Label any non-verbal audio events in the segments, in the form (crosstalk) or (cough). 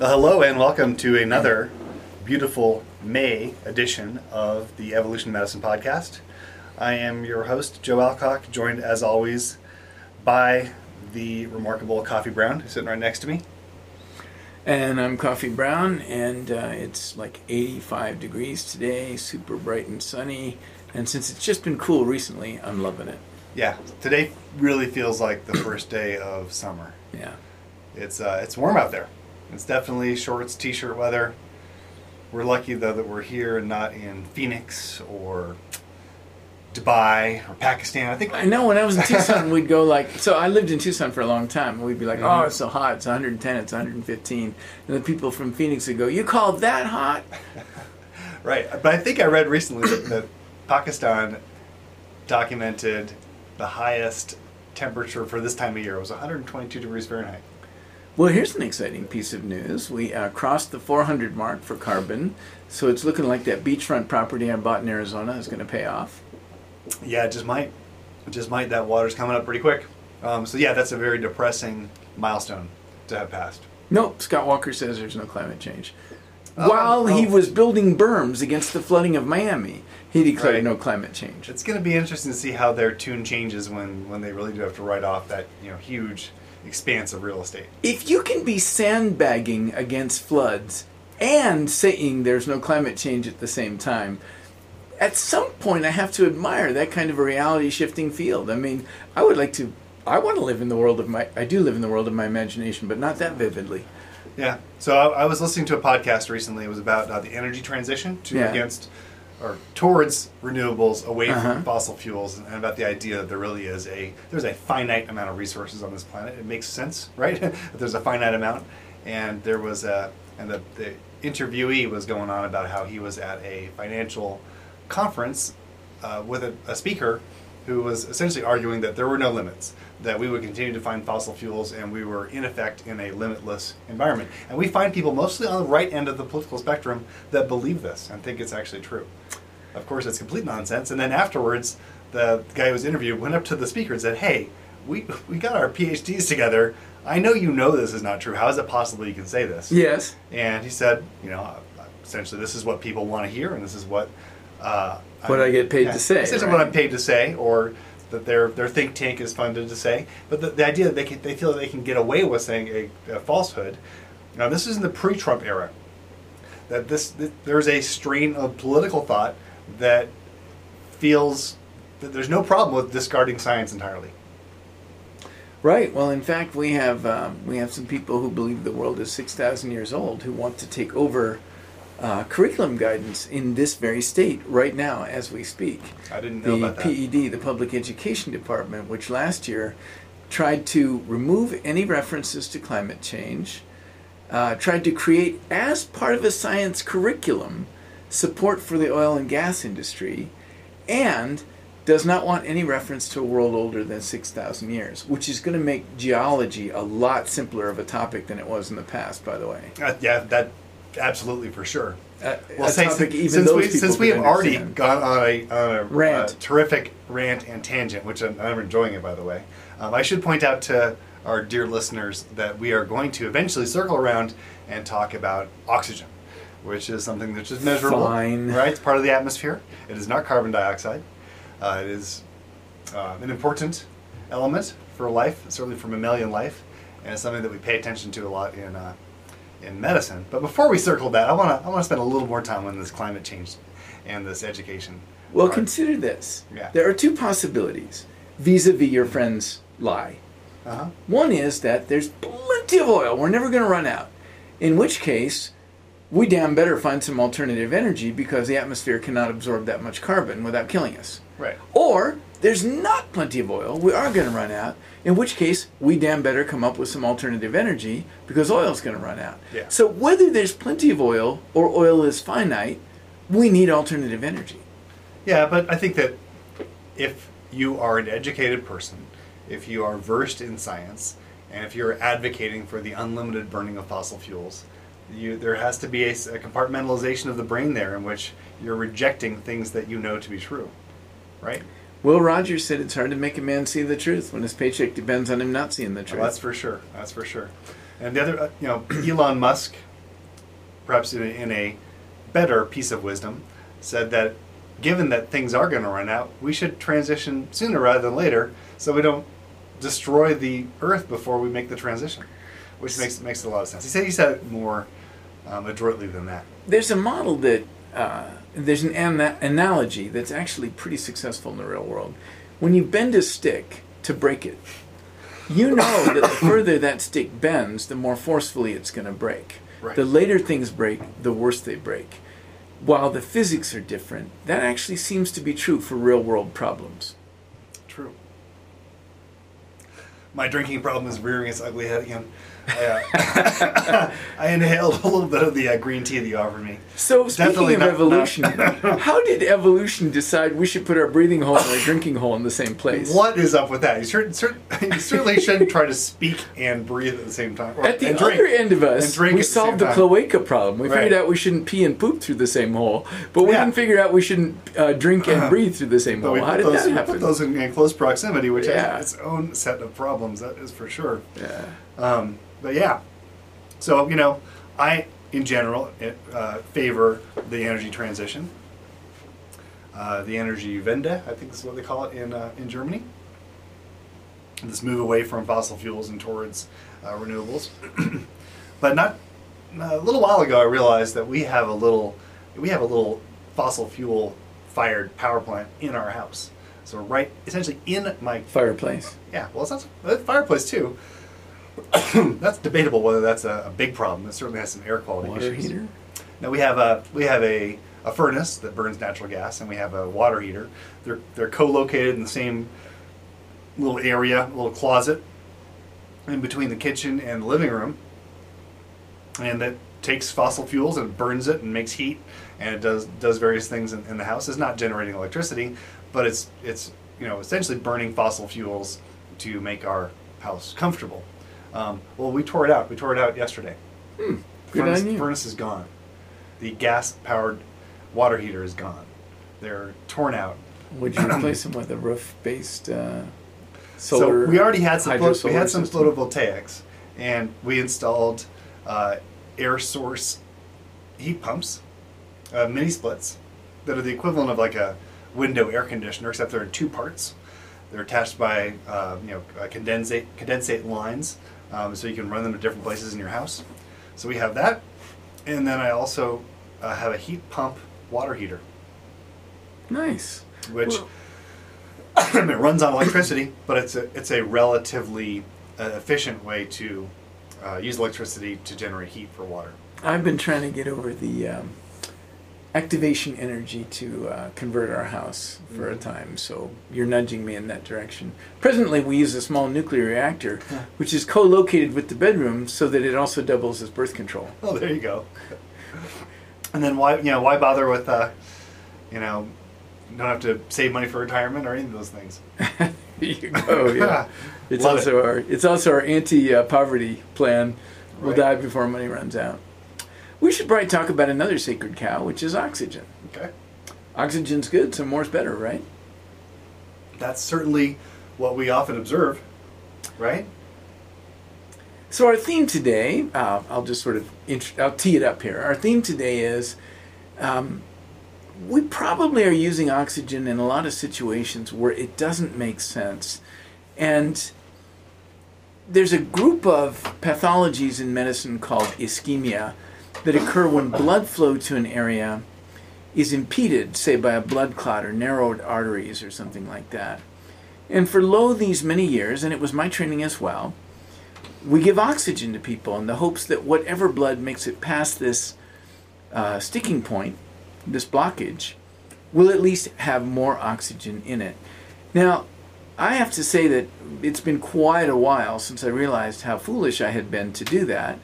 Well, hello and welcome to another beautiful May edition of the Evolution Medicine Podcast. I am your host, Joe Alcock, joined as always by the remarkable Coffee Brown, who's sitting right next to me. And I'm Coffee Brown, and uh, it's like 85 degrees today, super bright and sunny. And since it's just been cool recently, I'm loving it. Yeah, today really feels like the first day of summer. Yeah. It's uh, it's warm out there. It's definitely shorts, t-shirt weather. We're lucky though that we're here and not in Phoenix or Dubai or Pakistan. I think I know when I was in Tucson, we'd go like, so I lived in Tucson for a long time, and we'd be like, oh, mm-hmm. it's so hot, it's 110, it's 115. And the people from Phoenix would go, you call that hot? (laughs) Right, but I think I read recently that, that Pakistan documented the highest temperature for this time of year. It was 122 degrees Fahrenheit. Well, here's an exciting piece of news. We uh, crossed the 400 mark for carbon, so it's looking like that beachfront property I bought in Arizona is going to pay off. Yeah, it just might. It just might. That water's coming up pretty quick. Um, so yeah, that's a very depressing milestone to have passed. Nope, Scott Walker says there's no climate change. Oh, While he oh. was building berms against the flooding of Miami, he declared Right. no climate change. It's going to be interesting to see how their tune changes when when they really do have to write off that you know huge expanse of real estate. If you can be sandbagging against floods and saying there's no climate change at the same time, at some point I have to admire that kind of a reality shifting field. I mean, I would like to I want to live in the world of my I do live in the world of my imagination, but not that vividly. Yeah. So I, I was listening to a podcast recently. It was about uh, the energy transition to Yeah. against or towards renewables, away Uh-huh. from fossil fuels, and, and about the idea that there really is a there's a finite amount of resources on this planet. It makes sense, (laughs) right? that there's a finite amount, and there was a and the, the interviewee was going on about how he was at a financial conference uh, with a, a speaker who was essentially arguing that there were no limits, that we would continue to find fossil fuels and we were in effect in a limitless environment. And we find people mostly on the right end of the political spectrum that believe this and think it's actually true. Of course, it's complete nonsense. And then afterwards, the guy who was interviewed went up to the speaker and said, Hey, we, we got our PhDs together. I know you know this is not true. How is it possible you can say this? Yes. And he said, you know, essentially, this is what people want to hear, and this is what uh, What I get paid to say, Essentially, what right? I'm paid to say, or that their their think tank is funded to say. But the, the idea that they can, they feel that they can get away with saying a, a falsehood. Now, this is in the pre-Trump era. That this, that there's a strain of political thought that feels that there's no problem with discarding science entirely. Right. Well, in fact, we have um, we have some people who believe the world is six thousand years old who want to take over uh, curriculum guidance in this very state right now as we speak. I didn't know the about that. PED, the Public Education Department, which last year tried to remove any references to climate change, uh, tried to create as part of a science curriculum support for the oil and gas industry, and does not want any reference to a world older than 6,000 years, which is going to make geology a lot simpler of a topic than it was in the past, by the way. Uh, yeah, that absolutely for sure. Uh, Well, a say, topic since, even since we, since we have already understand. gone on a, on a Rant. uh, terrific rant and tangent, which I'm, I'm enjoying it by the way, um, I should point out to our dear listeners that we are going to eventually circle around and talk about oxygen, which is something that's just measurable. Fine. Right? It's part of the atmosphere. It is not carbon dioxide. Uh, it is uh, an important element for life, certainly for mammalian life, and it's something that we pay attention to a lot in uh, in medicine. But before we circle that, I want to I want to spend a little more time on this climate change and this education. Well, part. consider this. Yeah. There are two possibilities vis-a-vis your friend's lie. Uh-huh. One is that there's plenty of oil. We're never going to run out. In which case, we damn better find some alternative energy because the atmosphere cannot absorb that much carbon without killing us. Right. Or there's not plenty of oil. We are going to run out. In which case, we damn better come up with some alternative energy because oil's going to run out. Yeah. So whether there's plenty of oil or oil is finite, we need alternative energy. Yeah, but I think that if you are an educated person, if you are versed in science, and if you're advocating for the unlimited burning of fossil fuels, you, there has to be a compartmentalization of the brain there in which you're rejecting things that you know to be true, right? Will Rogers said it's hard to make a man see the truth when his paycheck depends on him not seeing the truth. Well, that's for sure. That's for sure. And the other, uh, you know, (clears throat) Elon Musk perhaps in a, in a better piece of wisdom, said that given that things are going to run out, we should transition sooner rather than later, so we don't destroy the Earth before we make the transition, which makes makes a lot of sense. He said he said it more um, adroitly than that. There's a model that uh, there's an ana- analogy that's actually pretty successful in the real world. When you bend a stick to break it, you know that the (coughs) further that stick bends, the more forcefully it's going to break. Right. The later things break, the worse they break. While the physics are different, that actually seems to be true for real world problems. True. My drinking problem is rearing its ugly head again. I, (laughs) I inhaled a little bit of the uh, green tea that you offered me. So speaking Definitely of not- evolution, (laughs) how did evolution decide we should put our breathing hole and our drinking hole in the same place? What is up with that? You, cer- cer- you certainly shouldn't try to speak and breathe at the same time. Or, At the and drink. other end of And us, drink we at the same solved the time. cloaca problem. We figured out we shouldn't pee and poop through the same hole, but we Yeah. didn't figure out we shouldn't uh, drink and breathe through the same But hole. we How put did those, that we happen? put those in, in close proximity, which Yeah. has its own set of problems. That is for sure. yeah. Um, but yeah, so you know, I in general uh, favor the energy transition. Uh, the Energiewende, I think is what they call it in uh, in Germany. This move away from fossil fuels and towards uh, renewables. (clears throat) but not a little while ago, I realized that we have a little we have a little fossil fuel fired power plant in our house. So right, essentially in my Fireplace. yeah, well, it's not a fireplace too. (coughs) that's debatable whether that's a, a big problem. It certainly has some air quality Water issues. heater. Now we have a we have a, a furnace that burns natural gas, and we have a water heater. They're they're co-located in the same little area, little closet, in between the kitchen and the living room, and that takes fossil fuels and burns it and makes heat, and it does does various things in, in the house. It's not generating electricity, but it's it's you know essentially burning fossil fuels to make our house comfortable. Um, well, we tore it out. We tore it out yesterday. Hmm. Good furnace, furnace is gone. The gas powered water heater is gone. They're torn out. Would you replace them with a roof-based uh, solar? so we already had some pho- we had some system? photovoltaics, and we installed uh, air source heat pumps, uh, mini splits, that are the equivalent of like a window air conditioner, except they're in two parts. They're attached by uh, you know condensate condensate lines, um, so you can run them at different places in your house. So we have that, and then I also uh, have a heat pump water heater, Nice. which Well- (coughs) it runs on electricity, but it's a it's a relatively uh, efficient way to uh, use electricity to generate heat for water. I've been trying to get over the um, activation energy to uh, convert our house for a Mhm. time, so you're nudging me in that direction. Presently, we use a small nuclear reactor, Yeah. which is co-located with the bedroom, so that it also doubles as birth control. Oh, there you go. And then why you know why bother with uh, you know don't have to save money for retirement or any of those things. there (laughs) you go. Yeah, (laughs) it's Love also it. our it's also our anti-poverty plan. We'll die before money runs out. We should probably talk about another sacred cow, which is oxygen. Okay, Oxygen's good, so more's better, right? that's certainly what we often observe, right? So our theme today, uh, I'll just sort of I'll tee it up here. Our theme today is um, we probably are using oxygen in a lot of situations where it doesn't make sense, and there's a group of pathologies in medicine called ischemia that occur when blood flow to an area is impeded, say by a blood clot or narrowed arteries or something like that. And for lo these many years, and it was my training as well, we give oxygen to people in the hopes that whatever blood makes it past this uh, sticking point, this blockage, will at least have more oxygen in it. Now, I have to say that it's been quite a while since I realized how foolish I had been to do that,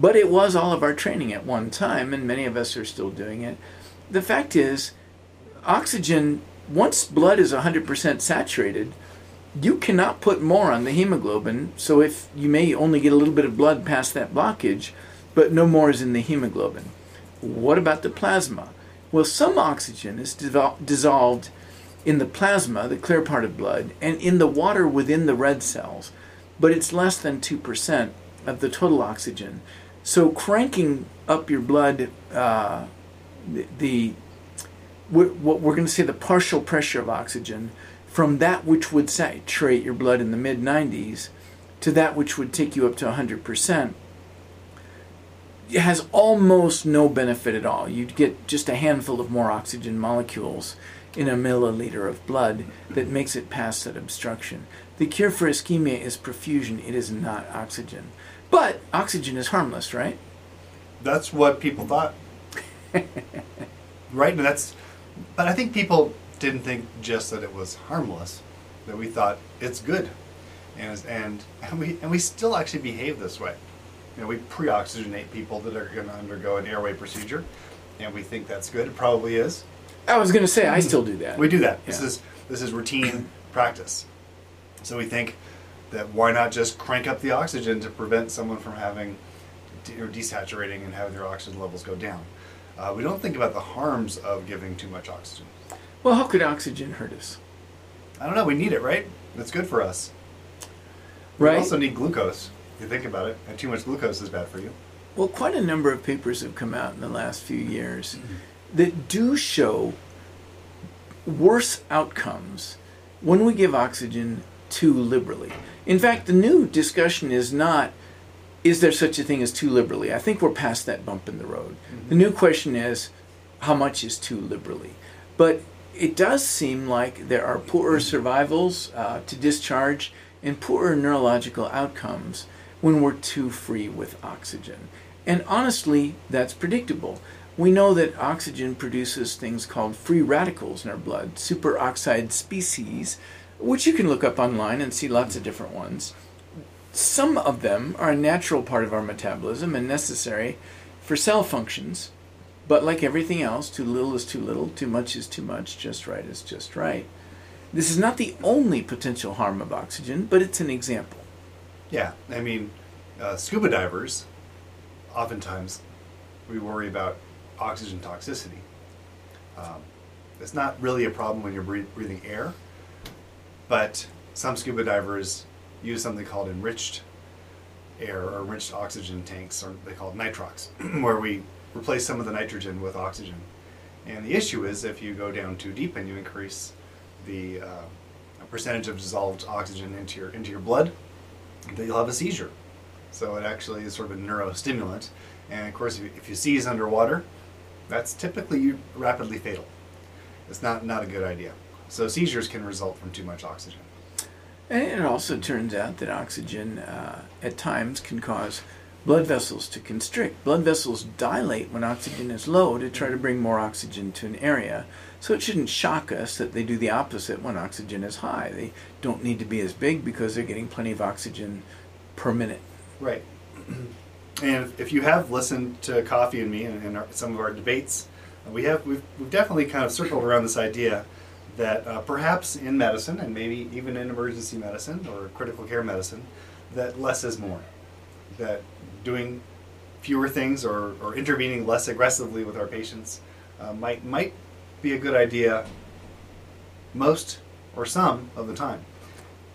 but it was all of our training at one time, and many of us are still doing it. The fact is, oxygen, once blood is 100% saturated, you cannot put more on the hemoglobin. So if you may only get a little bit of blood past that blockage, but no more is in the hemoglobin. What about the plasma? Well, some oxygen is devol- dissolved in the plasma, the clear part of blood, and in the water within the red cells, but it's less than 2% of the total oxygen. So cranking up your blood, uh, the, the what we're going to say the partial pressure of oxygen from that which would saturate your blood in the mid 90s to that which would take you up to 100% it has almost no benefit at all. You'd get just a handful of more oxygen molecules in a milliliter of blood that makes it past that obstruction. The cure for ischemia is perfusion, it is not oxygen. But oxygen is harmless, right? That's what people thought. right? And that's but I think people didn't think just that it was harmless, that we thought it's good. And and, and we and we still actually behave this way. You know, we pre-oxygenate people that are going to undergo an airway procedure, and we think that's good. It probably is. I was going to say I still do that. We do that. Yeah. This is this is routine practice. So we think that why not just crank up the oxygen to prevent someone from having de- or desaturating and having their oxygen levels go down. Uh, we don't think about the harms of giving too much oxygen. Well, how could oxygen hurt us? I don't know. We need it, right? It's good for us. Right. We also need glucose. If you think about it, and too much glucose is bad for you. Well, quite a number of papers have come out in the last few years mm-hmm. that do show worse outcomes when we give oxygen too liberally. In fact, the new discussion is not is there such a thing as too liberally? I think we're past that bump in the road. Mm-hmm. The new question is how much is too liberally? But it does seem like there are poorer mm-hmm. survivals uh, to discharge and poorer neurological outcomes when we're too free with oxygen. And honestly, that's predictable. We know that oxygen produces things called free radicals in our blood, superoxide species, which you can look up online and see lots of different ones. Some of them are a natural part of our metabolism and necessary for cell functions, but like everything else, too little is too little, too much is too much, just right is just right. This is not the only potential harm of oxygen, but it's an example. Yeah, I mean, uh, scuba divers, oftentimes, we worry about oxygen toxicity. Um, it's not really a problem when you're breathing air, but some scuba divers use something called enriched air or enriched oxygen tanks, or they call it nitrox, (clears throat) where we replace some of the nitrogen with oxygen. And the issue is if you go down too deep and you increase the uh, percentage of dissolved oxygen into your into your blood, that you'll have a seizure. So it actually is sort of a neurostimulant. And of course, if you, if you seize underwater, that's typically rapidly fatal. It's not, not a good idea. So seizures can result from too much oxygen. And it also turns out that oxygen uh, at times can cause blood vessels to constrict. Blood vessels dilate when oxygen is low to try to bring more oxygen to an area. So it shouldn't shock us that they do the opposite when oxygen is high. They don't need to be as big because they're getting plenty of oxygen per minute. Right. (clears throat) And if you have listened to Coffee and me and, and our, some of our debates, we have we've, we've definitely kind of circled around this idea that uh, perhaps in medicine and maybe even in emergency medicine or critical care medicine, that less is more. That doing fewer things or, or intervening less aggressively with our patients uh, might might be a good idea most or some of the time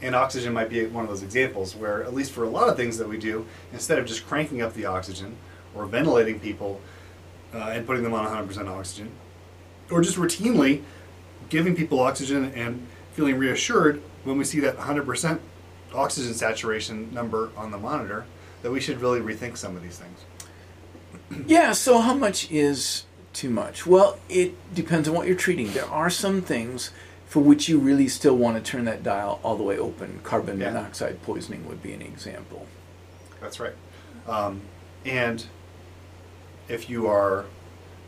and oxygen might be one of those examples where, at least for a lot of things that we do, instead of just cranking up the oxygen or ventilating people uh, and putting them on 100% oxygen, or just routinely giving people oxygen and feeling reassured when we see that 100% oxygen saturation number on the monitor, that we should really rethink some of these things. yeah, so how much is too much? Well, it depends on what you're treating. There are some things for which you really still want to turn that dial all the way open. Carbon yeah. monoxide poisoning would be an example. That's right. Um, and if you are,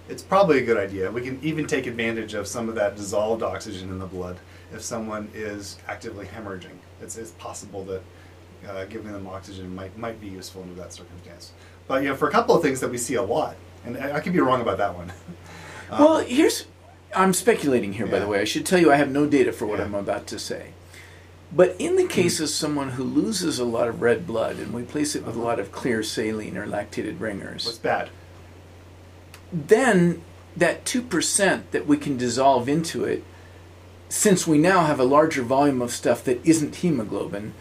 it's probably a good idea. We can even take advantage of some of that dissolved oxygen in the blood if someone is actively hemorrhaging. It's, it's possible that uh, giving them oxygen might, might be useful under that circumstance. But you know, for a couple of things that we see a lot, and I, I could be wrong about that one. (laughs) well, here's I'm speculating here, yeah. by the way. I should tell you I have no data for what yeah. I'm about to say. But in the case of someone who loses a lot of red blood and we place it with a lot of clear saline or lactated ringers. What's bad? Then that 2% that we can dissolve into it, since we now have a larger volume of stuff that isn't hemoglobin,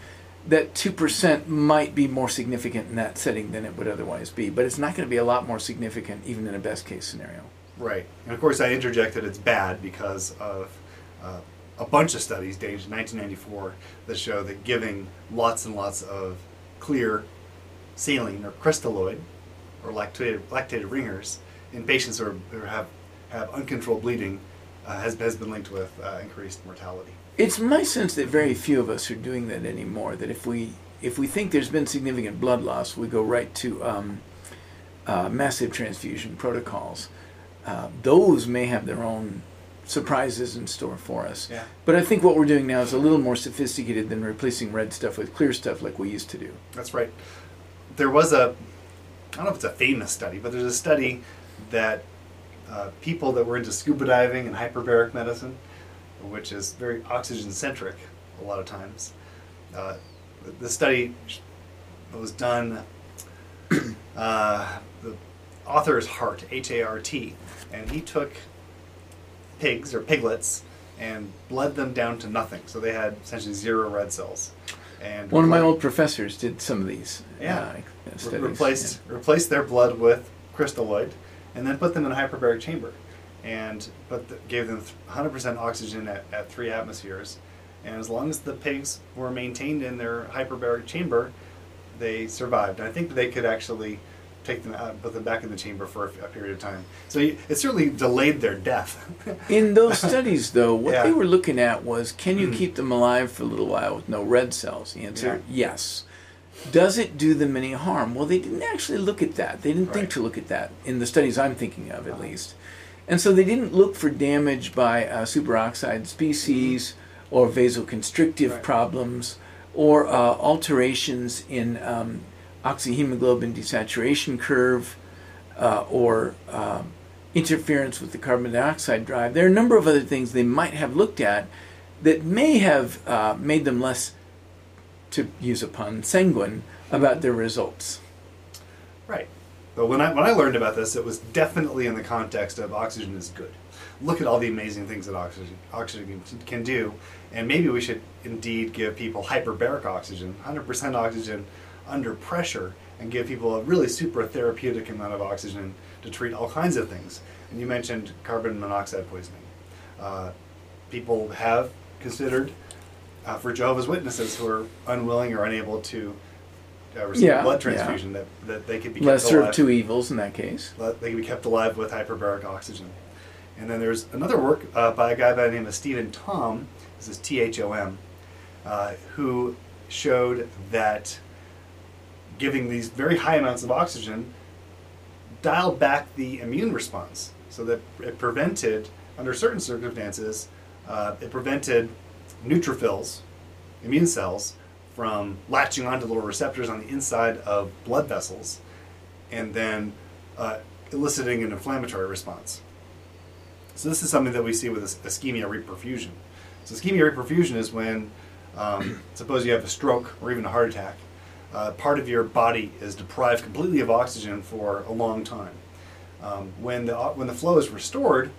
that 2% might be more significant in that setting than it would otherwise be. But it's not going to be a lot more significant even in a best case scenario. Right. And of course, I interjected that it's bad because of uh, a bunch of studies dated 1994 that show that giving lots and lots of clear saline or crystalloid or lactated, lactated ringers in patients who, are, who have, have uncontrolled bleeding uh, has, has been linked with uh, increased mortality. It's my sense that very few of us are doing that anymore. That if we if we think there's been significant blood loss, we go right to um, uh, massive transfusion protocols. Uh, those may have their own surprises in store for us. Yeah. But I think what we're doing now is a little more sophisticated than replacing red stuff with clear stuff like we used to do. That's right. There was a, I don't know if it's a famous study, but there's a study that uh, people that were into scuba diving and hyperbaric medicine, which is very oxygen centric a lot of times, uh, the- study was done. (clears throat) Uh, the author is Hart, H A R T, and he took pigs or piglets and bled them down to nothing. So they had essentially zero red cells. And One of my old professors did some of these Yeah. uh, Re- studies. replaced replaced their blood with crystalloid, and then put them in a hyperbaric chamber, and put the, gave them 100% oxygen at, at three atmospheres, and as long as the pigs were maintained in their hyperbaric chamber, they survived. And I think they could actually take them out, and put them back in the chamber for a, a period of time. So you- it certainly delayed their death. (laughs) In those studies, though, what Yeah. they were looking at was can you Mm. keep them alive for a little while with no red cells? The answer Yeah. yes. Does it do them any harm? Well, they didn't actually look at that. They didn't think to look at that in the studies I'm thinking of, at Uh-huh. least. And so they didn't look for damage by uh, superoxide species or vasoconstrictive Right. problems or uh, alterations in um, oxyhemoglobin desaturation curve uh, or um, interference with the carbon dioxide drive. There are a number of other things they might have looked at that may have uh, made them less, to use a pun, sanguine about their results. Right. But when I when I learned about this, it was definitely in the context of oxygen is good. Look at all the amazing things that oxygen oxygen can, do, and maybe we should indeed give people hyperbaric oxygen, 100% oxygen under pressure, and give people a really super therapeutic amount of oxygen to treat all kinds of things. And you mentioned carbon monoxide poisoning. Uh, people have considered uh, for Jehovah's Witnesses who are unwilling or unable to uh, receive Yeah, a blood yeah. transfusion that, that they could be kept Lesser alive. of two evils in that case. They can be kept alive with hyperbaric oxygen. And then there's another work uh, by a guy by the name of Stephen Thom, this is T H O M, uh, who showed that giving these very high amounts of oxygen dialed back the immune response so that it prevented, under certain circumstances, uh, it prevented neutrophils, immune cells, from latching onto little receptors on the inside of blood vessels and then uh, eliciting an inflammatory response. So this is something that we see with ischemia reperfusion. So ischemia reperfusion is when, um, (coughs) suppose you have a stroke or even a heart attack, uh, part of your body is deprived completely of oxygen for a long time. Um, when the when the flow is restored,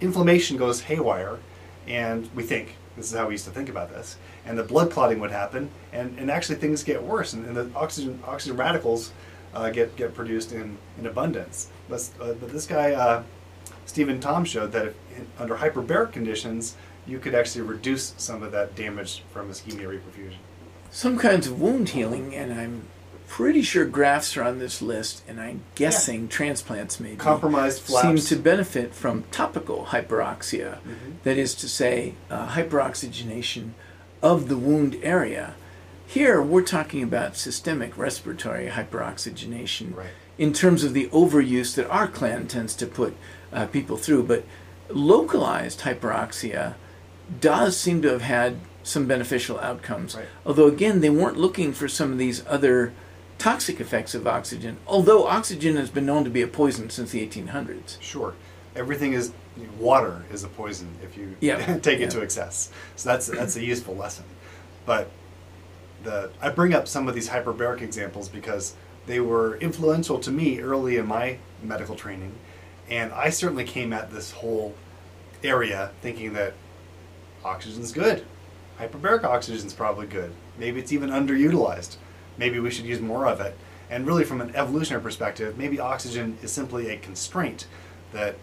inflammation goes haywire, and we think this is how we used to think about this, and the blood clotting would happen, and, and actually things get worse, and, and the oxygen oxygen radicals uh, get get produced in, in abundance. But, uh, but this guy uh, Stephen Thom showed that if, in, under hyperbaric conditions, you could actually reduce some of that damage from ischemia reperfusion. Some kinds of wound healing, and I'm pretty sure grafts are on this list, and I'm guessing transplants maybe Compromised flaps. seem to benefit from topical hyperoxia. Mhm. That is to say, uh, hyperoxygenation of the wound area. Here, we're talking about systemic respiratory hyperoxygenation Right. in terms of the overuse that our clan tends to put uh, people through. But localized hyperoxia does seem to have had some beneficial outcomes. Right. Although, again, they weren't looking for some of these other toxic effects of oxygen, although oxygen has been known to be a poison since the 1800s. Sure. Everything is water is a poison if you Yeah. (laughs) take Yeah. it to excess. So that's that's a useful lesson. But the I bring up some of these hyperbaric examples because they were influential to me early in my medical training, and I certainly came at this whole area thinking that oxygen's good. hyperbaric oxygen is probably good. Maybe it's even underutilized. Maybe we should use more of it. And really, from an evolutionary perspective, maybe oxygen is simply a constraint that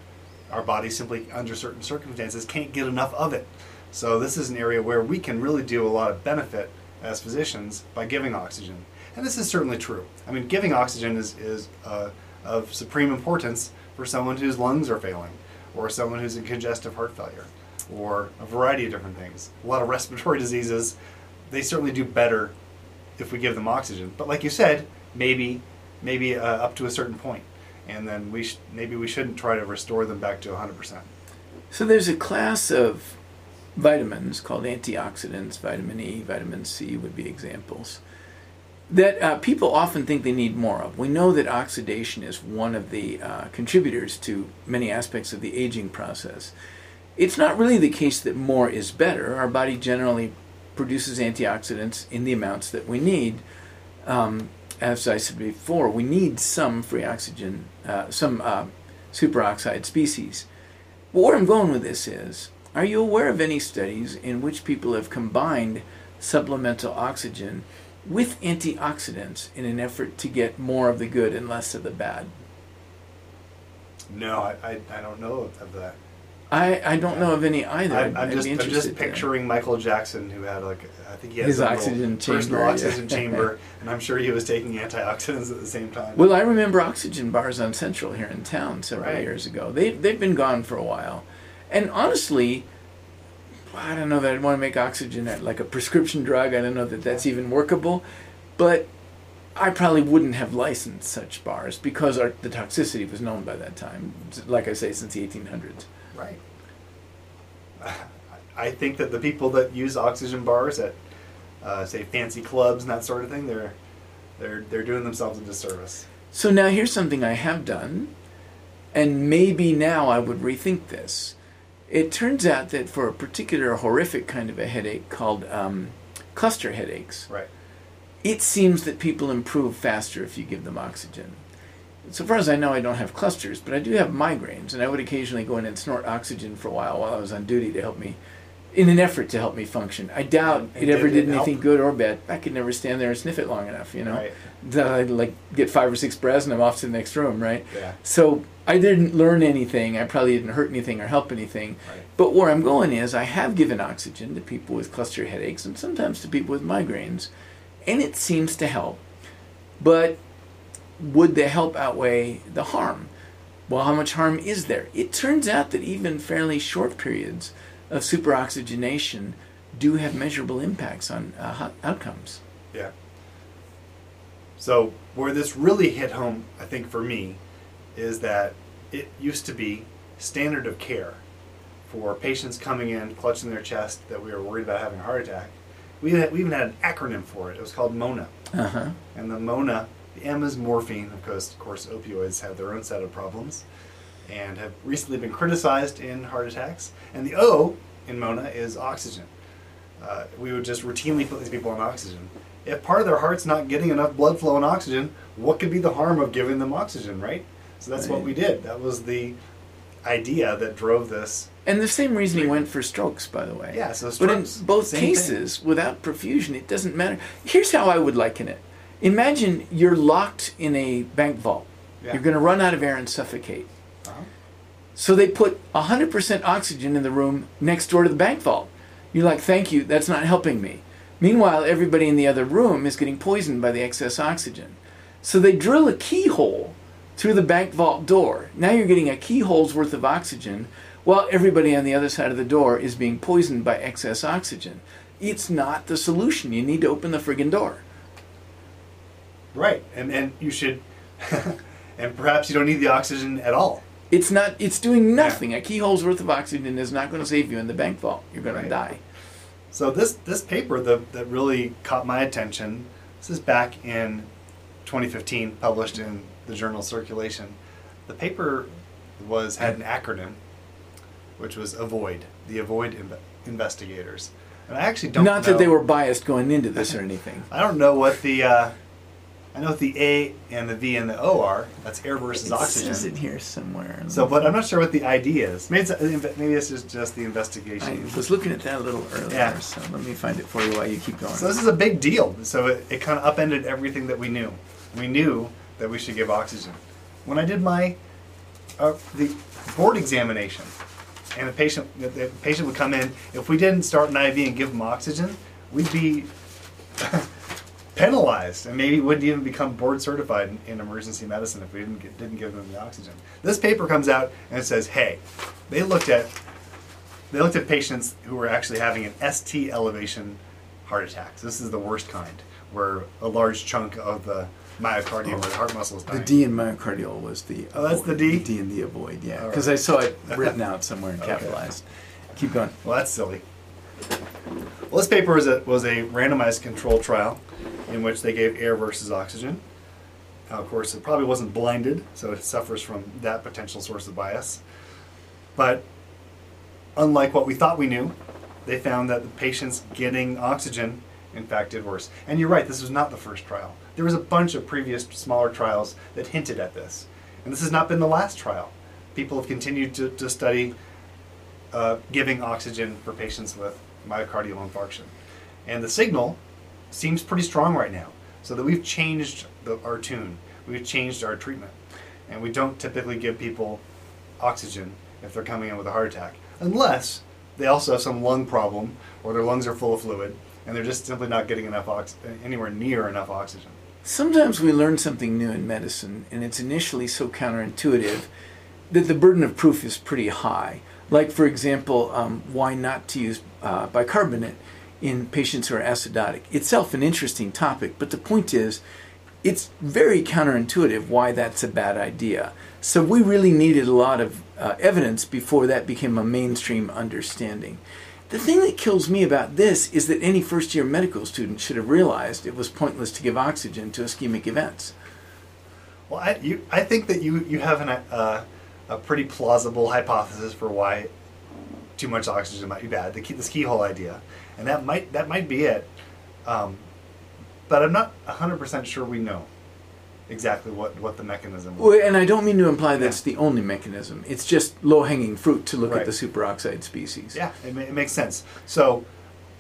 our body simply, under certain circumstances, can't get enough of it. So, this is an area where we can really do a lot of benefit as physicians by giving oxygen. And this is certainly true. I mean, giving oxygen is, is uh, of supreme importance for someone whose lungs are failing, or someone who's in congestive heart failure, or a variety of different things. A lot of (laughs) respiratory diseases, they certainly do better if we give them oxygen. But like you said, maybe maybe uh, up to a certain point, and then we sh- maybe we shouldn't try to restore them back to 100%. So there's a class of vitamins called antioxidants, vitamin E, vitamin C would be examples, that uh, people often think they need more of. We know that oxidation is one of the uh, contributors to many aspects of the aging process. It's not really the case that more is better. Our body generally produces antioxidants in the amounts that we need. Um, as I said before, we need some free oxygen, uh, some uh, superoxide species. But where I'm going with this is are you aware of any studies in which people have combined supplemental oxygen with antioxidants in an effort to get more of the good and less of the bad? No, I, I, I don't know of that. I, I don't know of any either. I'm, I'm just I'm just picturing Michael Jackson, who had like I think he had His oxygen personal chamber, yeah. oxygen (laughs) chamber, and I'm sure he was taking antioxidants at the same time. Well, I remember oxygen bars on Central here in town several Right. years ago. They they've been gone for a while, and honestly, I don't know that I'd want to make oxygen at like a prescription drug. I don't know that that's even workable, but I probably wouldn't have licensed such bars because our, the toxicity was known by that time. Like I say, since the 1800s. Right. I think that the people that use oxygen bars at, uh, say, fancy clubs and that sort of thing, they're they're they're doing themselves a disservice. So now here's something I have done, and maybe now I would rethink this. It turns out that for a particular horrific kind of a headache called um, cluster headaches, Right. it seems that people improve faster if you give them oxygen. So far as I know, I don't have clusters, but I do have migraines, and I would occasionally go in and snort oxygen for a while while I was on duty to help me, in an effort to help me function. I doubt And it ever did it help? anything good or bad. I could never stand there and sniff it long enough, you know. Right. I'd like get five or six breaths and I'm off to the next room, right? Yeah. So I didn't learn anything. I probably didn't hurt anything or help anything. Right. But where I'm going is I have given oxygen to people with cluster headaches and sometimes to people with migraines, and it seems to help. But would the help outweigh the harm? Well, how much harm is there? It turns out that even fairly short periods of superoxygenation do have measurable impacts on uh, outcomes. Yeah. So where this really hit home, I think for me, is that it used to be standard of care for patients coming in clutching their chest that we were worried about having a heart attack. We, had, we even had an acronym for it. It was called MONA. Uh huh. And the MONA, the M is morphine. Of course, of course, opioids have their own set of problems, and have recently been criticized in heart attacks. And the O in MONA is oxygen. Uh, we would just routinely put these people on oxygen. If part of their heart's not getting enough blood flow and oxygen, what could be the harm of giving them oxygen, right? So that's what we did. That was the idea that drove this. And the same reason reasoning went for strokes, by the way. Yeah, so strokes. But in both same thing. cases, without perfusion, it doesn't matter. Here's how I would liken it Imagine you're locked in a bank vault. Yeah. You're going to run out of air and suffocate. Uh-huh. So they put 100% oxygen in the room next door to the bank vault. You're like, thank you, that's not helping me. Meanwhile, everybody in the other room is getting poisoned by the excess oxygen. So they drill a keyhole through the bank vault door. Now you're getting a keyhole's worth of oxygen while everybody on the other side of the door is being poisoned by excess oxygen. It's not the solution. You need to open the friggin' door. Right, and and you should, (laughs) and perhaps you don't need the oxygen at all. It's not. It's doing nothing. A keyhole's worth of oxygen is not going to save you in the bank vault. You're going Right. to die. So this this paper that that really caught my attention. This is back in 2015, published in the journal Circulation. The paper was had an acronym, which was AVOID, the Avoid Inve- Investigators. And I actually don't Not that they were biased going into this or anything. I don't know what the uh, I know what the A and the V and the O are. That's air versus it oxygen. says it here somewhere. So, but I'm not sure what the ID is. Maybe, it's, maybe this is just the investigation. I was looking at that a little earlier, Yeah. so let me find it for you while you keep going. So this is a big deal. So it, it kind of upended everything that we knew. We knew that we should give oxygen. When I did my uh, the board examination, and the patient the patient would come in, if we didn't start an IV and give them oxygen, we'd be (laughs) penalized and maybe wouldn't even become board certified in, in emergency medicine if we didn't get, didn't give them the oxygen. This paper comes out and it says, hey, they looked at they looked at patients who were actually having an ST elevation heart attack. So This is the worst kind, where a large chunk of the myocardium or the heart muscle is the. D in myocardial was the. Oh, that's the D? The D in the avoid, yeah. Because right. I saw it written (laughs) out somewhere and Okay. capitalized. Keep going. Well, that's silly. Well, this paper was a, was a randomized control trial in which they gave air versus oxygen. Now, of course, it probably wasn't blinded, so it suffers from that potential source of bias. But unlike what we thought we knew, they found that the patients getting oxygen, in fact, did worse. And you're right, this was not the first trial. There was a bunch of previous smaller trials that hinted at this. And this has not been the last trial. People have continued to, to study uh, giving oxygen for patients with myocardial infarction. And the signal seems pretty strong right now, so that we've changed the, our tune, we've changed our treatment. And we don't typically give people oxygen if they're coming in with a heart attack, unless they also have some lung problem or their lungs are full of fluid and they're just simply not getting enough ox- anywhere near enough oxygen. Sometimes we learn something new in medicine, and it's initially so counterintuitive that the burden of proof is pretty high. Like, for example, um, why not to use uh, bicarbonate in patients who are acidotic? Itself an interesting topic, but the point is, it's very counterintuitive why that's a bad idea. So we really needed a lot of uh, evidence before that became a mainstream understanding. The thing that kills me about this is that any first year medical student should have realized it was pointless to give oxygen to ischemic events. Well, I, you, I think that you, you have an, uh, a pretty plausible hypothesis for why too much oxygen might be bad. The key, this keyhole idea, and that might that might be it. Um, but I'm not 100% sure we know exactly what, what the mechanism. Well, and I don't mean to imply that's the only mechanism. It's just low hanging fruit to look Right. at the superoxide species. Yeah, it, ma- it makes sense. So,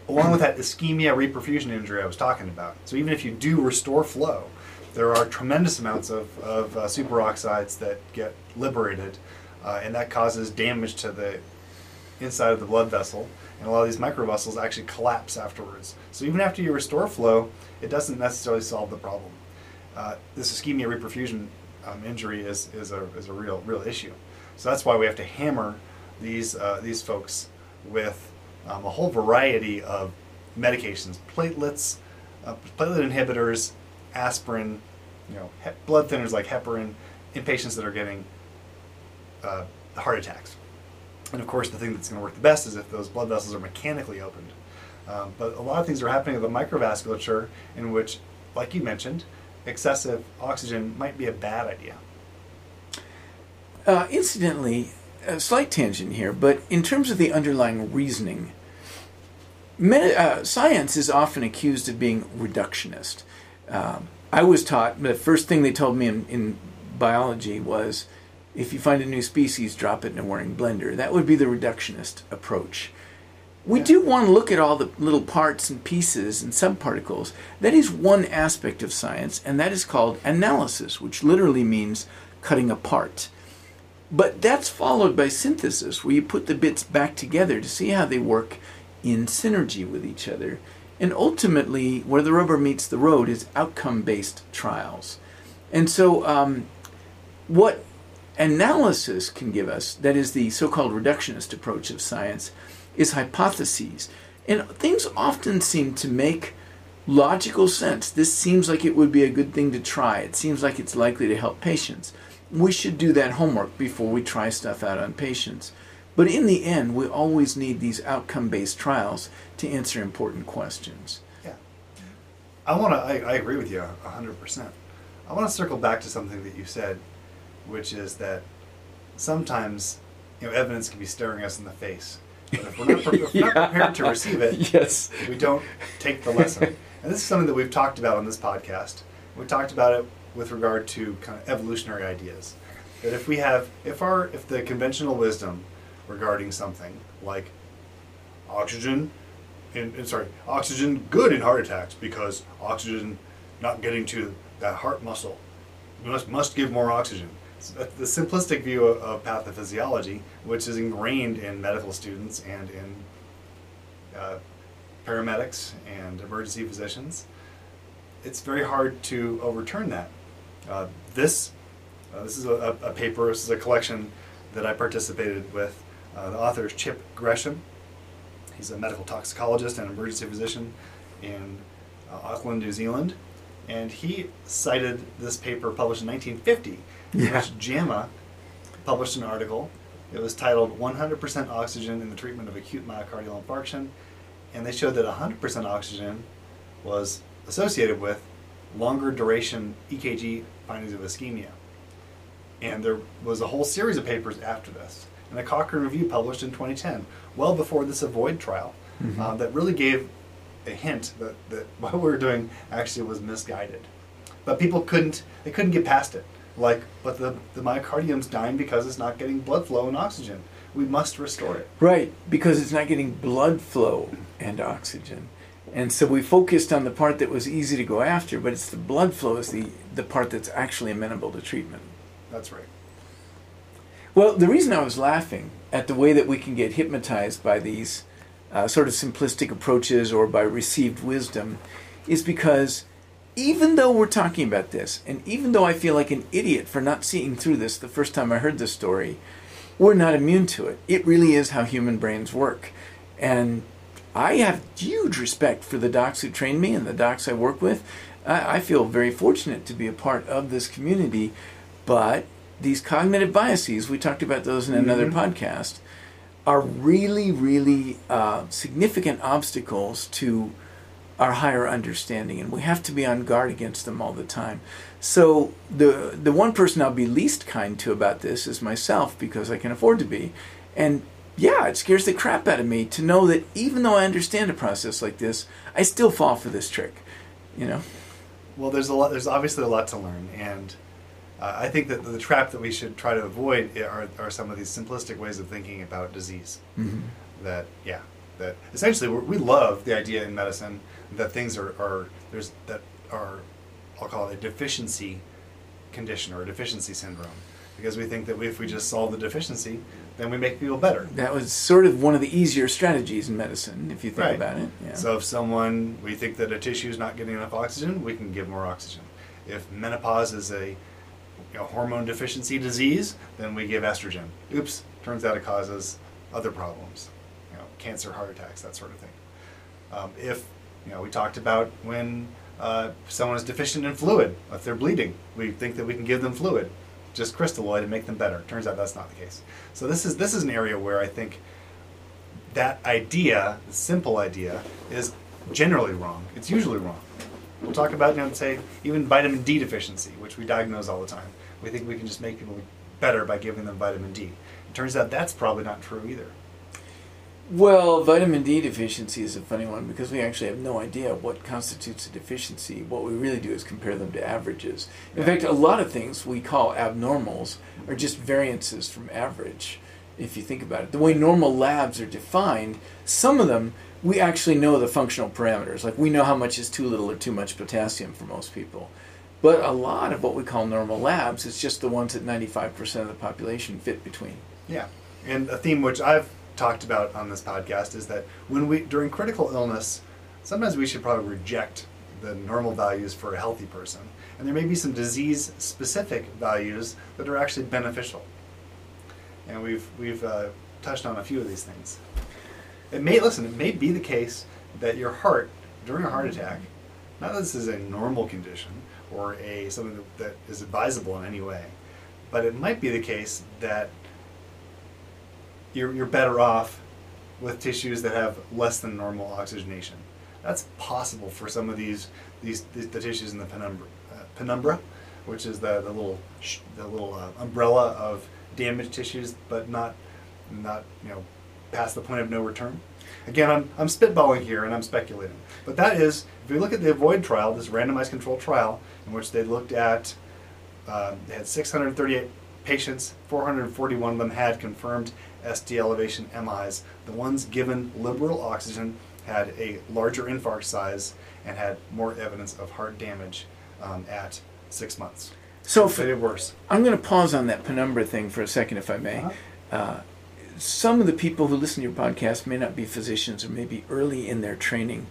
along with that ischemia reperfusion injury I was talking about, so even if you do restore flow, there are tremendous amounts of, of uh, superoxides that get liberated, uh, and that causes damage to the inside of the blood vessel, and a lot of these microvessels actually collapse afterwards. So even after you restore flow, it doesn't necessarily solve the problem. Uh, this ischemia reperfusion um, injury is, is, a, is a real real issue. So that's why we have to hammer these uh, these folks with um, a whole variety of medications, platelets, uh, platelet inhibitors, aspirin, you know, blood thinners like heparin, in patients that are getting uh, heart attacks. And of course, the thing that's going to work the best is if those blood vessels are mechanically opened. Um, but a lot of things are happening in the microvasculature in which, like you mentioned, excessive oxygen might be a bad idea. Uh, incidentally, a slight tangent here, but in terms of the underlying reasoning, med- uh, science is often accused of being reductionist. Um I was taught the first thing they told me in, in biology was if you find a new species, drop it in a whirring blender. That would be the reductionist approach. We Yeah. do want to look at all the little parts and pieces and subparticles. That is one aspect of science, and that is called analysis, which literally means cutting apart. But that's followed by synthesis, where you put the bits back together to see how they work in synergy with each other. And ultimately, where the rubber meets the road is outcome based trials. And so, um, what analysis can give us, that is the so called reductionist approach of science, is hypotheses. And things often seem to make logical sense. This seems like it would be a good thing to try. It seems like it's likely to help patients. We should do that homework before we try stuff out on patients. But in the end, we always need these outcome based trials to answer important questions. Yeah. I want to, I, I agree with you 100%. I want to circle back to something that you said, which is that sometimes, you know, evidence can be staring us in the face. But if we're not, pre- if we're not (laughs) prepared to receive it, Yes. we don't take the lesson. (laughs) And this is something that we've talked about on this podcast. We talked about it with regard to kind of evolutionary ideas. That if we have, if our, if the conventional wisdom regarding something like oxygen, in, in sorry, oxygen good in heart attacks because oxygen not getting to that heart muscle. We must must give more oxygen. (laughs) The simplistic view of, of pathophysiology, which is ingrained in medical students and in uh, paramedics and emergency physicians, it's very hard to overturn that. Uh, this, uh, this is a, a, paper, this is a collection that I participated with. Uh, the author is Chip Gresham. He's a medical toxicologist and emergency physician in uh, Auckland, New Zealand. And he cited this paper published in 1950, yeah. which JAMA published an article. It was titled 100% Oxygen in the Treatment of Acute Myocardial Infarction and they showed that 100% oxygen was associated with longer duration EKG findings of ischemia. And there was a whole series of papers after this. And a Cochrane review published in 2010, well before this Avoid trial, mm-hmm. uh, that really gave a hint that, that (laughs) what we were doing actually was misguided. But people couldn't, they couldn't get past it. Like, but the, the myocardium's dying because it's not getting blood flow and oxygen we must restore it. Right, because it's not getting blood flow and oxygen. And so we focused on the part that was easy to go after, but it's the blood flow is the, the part that's actually amenable to treatment. That's right. Well, the reason I was laughing at the way that we can get hypnotized by these uh, sort of simplistic approaches or by received wisdom is because even though we're talking about this, and even though I feel like an idiot for not seeing through this the first time I heard this story, we're not immune to it. It really is how human brains work. And I have huge respect for the docs who train me and the docs I work with. I, I feel very fortunate to be a part of this community. But these cognitive biases, we talked about those in another mm-hmm. podcast, are really, really uh, significant obstacles to our higher understanding, and we have to be on guard against them all the time. So the the one person I'll be least kind to about this is myself because I can afford to be, and yeah, it scares the crap out of me to know that even though I understand a process like this, I still fall for this trick. You know. Well, there's a lot. There's obviously a lot to learn, and uh, I think that the trap that we should try to avoid are, are some of these simplistic ways of thinking about disease. Mm-hmm. That yeah, that essentially we love the idea in medicine that things are, are there's that are I'll call it a deficiency condition or a deficiency syndrome because we think that if we just solve the deficiency, then we make people better. That was sort of one of the easier strategies in medicine, if you think right. about it. Yeah. So if someone we think that a tissue is not getting enough oxygen, we can give more oxygen. If menopause is a you know, hormone deficiency disease, then we give estrogen. Oops, turns out it causes other problems, you know, cancer, heart attacks, that sort of thing. Um, if you know, we talked about when uh, someone is deficient in fluid, if they're bleeding, we think that we can give them fluid, just crystalloid, and make them better. Turns out that's not the case. So this is this is an area where I think that idea, the simple idea, is generally wrong. It's usually wrong. We'll talk about, you know, say even vitamin D deficiency, which we diagnose all the time. We think we can just make people better by giving them vitamin D. It turns out that's probably not true either. Well, vitamin D deficiency is a funny one because we actually have no idea what constitutes a deficiency. What we really do is compare them to averages. In fact, a lot of things we call abnormals are just variances from average, if you think about it. The way normal labs are defined, some of them we actually know the functional parameters. Like we know how much is too little or too much potassium for most people. But a lot of what we call normal labs is just the ones that 95% of the population fit between. Yeah. And a theme which I've talked about on this podcast is that when we during critical illness, sometimes we should probably reject the normal values for a healthy person, and there may be some disease specific values that are actually beneficial. And we've we've uh, touched on a few of these things. It may listen. It may be the case that your heart during a heart attack, not that this is a normal condition or a something that, that is advisable in any way, but it might be the case that you're, you're better off with tissues that have less than normal oxygenation. That's possible for some of these, these, the, the tissues in the penumbra, uh, penumbra, which is the, the little, the little uh, umbrella of damaged tissues, but not, not you know, past the point of no return. Again, I'm, I'm spitballing here and I'm speculating. But that is, if we look at the Avoid trial, this randomized controlled trial, in which they looked at, uh, they had 638 patients, 441 of them had confirmed ST elevation MIs. The ones given liberal oxygen had a larger infarct size and had more evidence of heart damage um, at six months. So they for, did worse. I'm going to pause on that penumbra thing for a second, if I may. Uh-huh. Uh, some of the people who listen to your podcast may not be physicians or may be early in their training.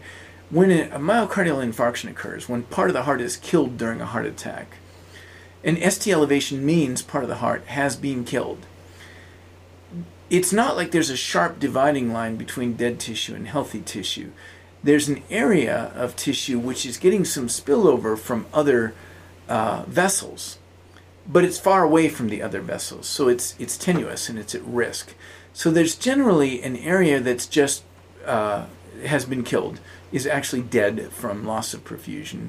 When a myocardial infarction occurs, when part of the heart is killed during a heart attack, and ST elevation means part of the heart has been killed. It's not like there's a sharp dividing line between dead tissue and healthy tissue. There's an area of tissue which is getting some spillover from other uh, vessels but it's far away from the other vessels, so it's it's tenuous and it's at risk. So there's generally an area that's just uh, has been killed, is actually dead from loss of perfusion,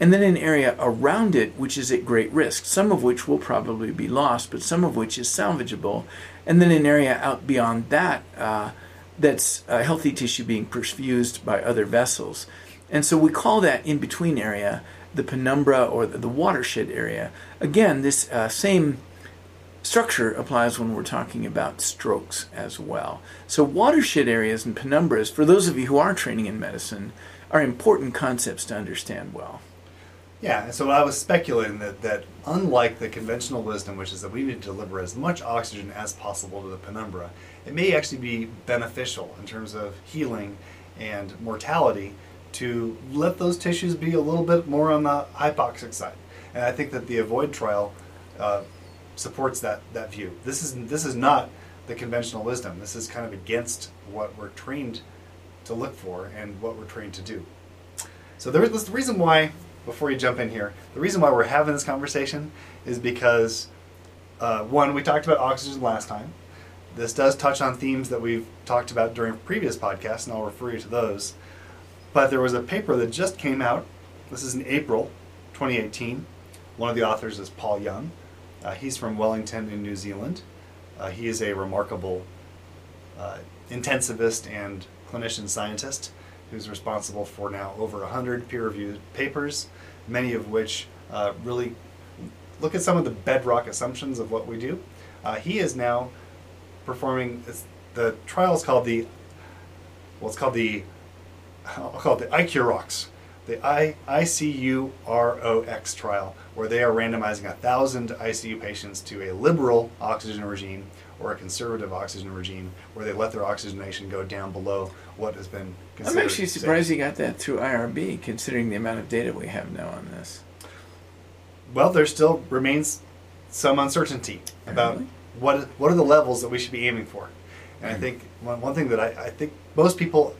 and then an area around it which is at great risk, some of which will probably be lost, but some of which is salvageable, and then an area out beyond that uh, that's uh, healthy tissue being perfused by other vessels, and so we call that in between area the penumbra or the, watershed area. Again, this uh, same structure applies when we're talking about strokes as well. So, watershed areas and penumbras, for those of you who are training in medicine, are important concepts to understand well. Yeah, and so I was speculating that, that unlike the conventional wisdom, which is that we need to deliver as much oxygen as possible to the penumbra, it may actually be beneficial in terms of healing and mortality to let those tissues be a little bit more on the hypoxic side. And I think that the Avoid trial uh, supports that, that view. This is, this is not the conventional wisdom. This is kind of against what we're trained to look for and what we're trained to do. So there is the reason why, before you jump in here, the reason why we're having this conversation is because uh, one, we talked about oxygen last time. This does touch on themes that we've talked about during previous podcasts, and I'll refer you to those. But there was a paper that just came out. This is in April 2018. One of the authors is Paul Young. Uh, he's from Wellington in New Zealand. Uh, he is a remarkable uh, intensivist and clinician scientist who's responsible for now over 100 peer reviewed papers, many of which uh, really look at some of the bedrock assumptions of what we do. Uh, he is now performing, the trial is called the, well, it's called the I'll call it the ICUROX, the I, ICUROX trial, where they are randomizing a thousand ICU patients to a liberal oxygen regime or a conservative oxygen regime, where they let their oxygenation go down below what has been considered. I'm actually safe. surprised you got that through IRB, considering the amount of data we have now on this. Well, there still remains some uncertainty about what what are the levels that we should be aiming for. And I Mhm. think one, one thing that I, I think most people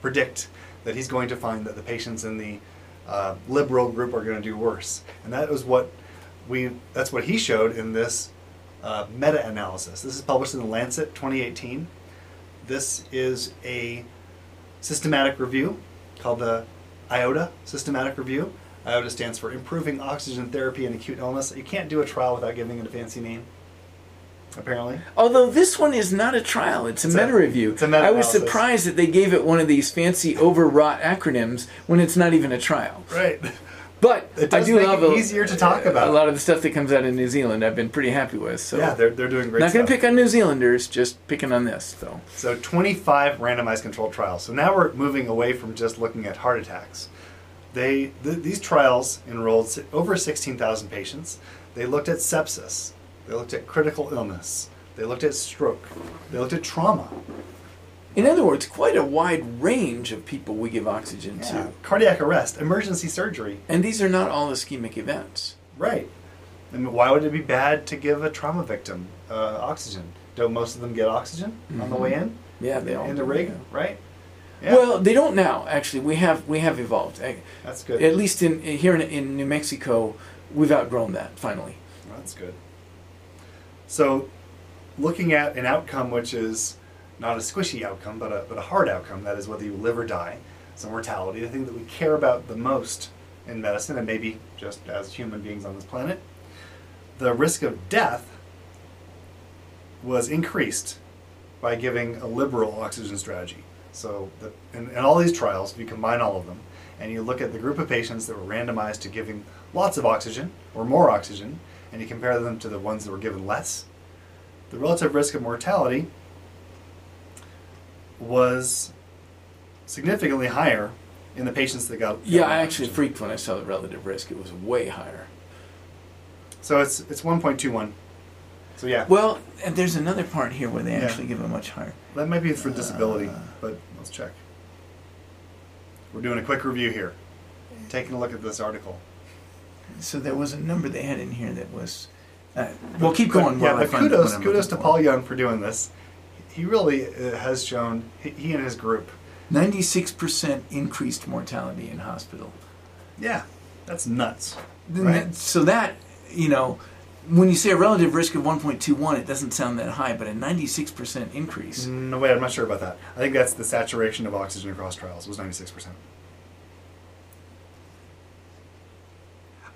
predict that he's going to find that the patients in the uh, liberal group are going to do worse, and that was what we that's what he showed in this uh, meta-analysis. This is published in the Lancet 2018. This is a systematic review called the IOTA systematic review. IOTA stands for Improving Oxygen Therapy in Acute Illness. You can't do a trial without giving it a fancy name, apparently. Although this one is not a trial, it's a It's a- meta review. it's a I was surprised that they gave it one of these fancy overwrought acronyms when it's not even a trial. Right. But It I do make love it a, easier to talk about. A lot of the stuff that comes out of New Zealand, I've been pretty happy with. So yeah, they're, they're doing great not going to pick on New Zealanders, just picking on this though. So 25 randomized controlled trials. So now we're moving away from just looking at heart attacks. They th- these trials enrolled over 16,000 patients. They looked at sepsis. They looked at critical illness. They looked at stroke. They looked at trauma. In other words, quite a wide range of people we give oxygen Yeah. to, Cardiac arrest, emergency surgery. and these are not all ischemic events. Right. And why would it be bad to give a trauma victim uh, oxygen? Don't most of them get oxygen on the Mhm. way in? Yeah, they all in the rig, right? Yeah. Well, they don't now. Actually, we have we have evolved. That's good. At least in here in, in New Mexico, we've outgrown that finally. Well, That's good. So, looking at an outcome which is not a squishy outcome, but a, but a hard outcome, that is whether you live or die, so mortality, the thing that we care about the most in medicine, and maybe just as human beings on this planet, the risk of death was increased by giving a liberal oxygen strategy. So, the, in, in all these trials, if you combine all of them, and you look at the group of patients that were randomized to giving lots of oxygen or more oxygen, and you compare them to the ones that were given less, the relative risk of mortality was significantly higher in the patients that got. Yeah, I actually oxygen. freaked when I saw the relative risk. It was way higher. So it's it's 1.21. So yeah, Well, and there's another part here where they Yeah. actually give a much higher. that might be for disability, Uh. but let's check. We're doing a quick review here, taking a look at this article. So there was a number they had in here that was. Uh, well, keep going. yeah, but kudos kudos to Paul. Young for doing this. He really uh, has shown he, and his group. 96% increased mortality in hospital. Yeah, that's nuts. Right. that- so that, you know, when you say a relative risk of 1.21, it doesn't sound that high, but a 96% increase. No, wait, I'm not sure about that. I think that's the saturation of oxygen across trials was 96%.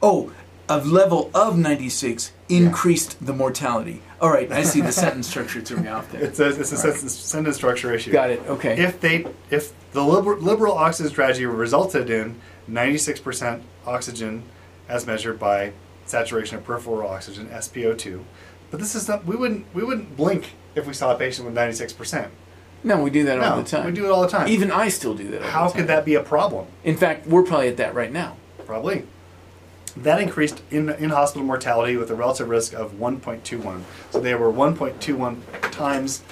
Oh, a level of 96 increased the mortality. All right, I see the sentence structure threw me off there. It's a, it's a sentence, sentence structure issue. Got it, okay. If they if the liberal, liberal oxygen strategy resulted in 96% oxygen as measured by saturation of peripheral oxygen SpO2, but this is not we wouldn't we wouldn't blink if we saw a patient with 96%. no, we do that all the time. we do it all the time. Even I still do that all How the time. could that be a problem? In fact, we're probably at that right now. Probably. That increased in, in hospital mortality with a relative risk of 1.21. So they were 1.21 times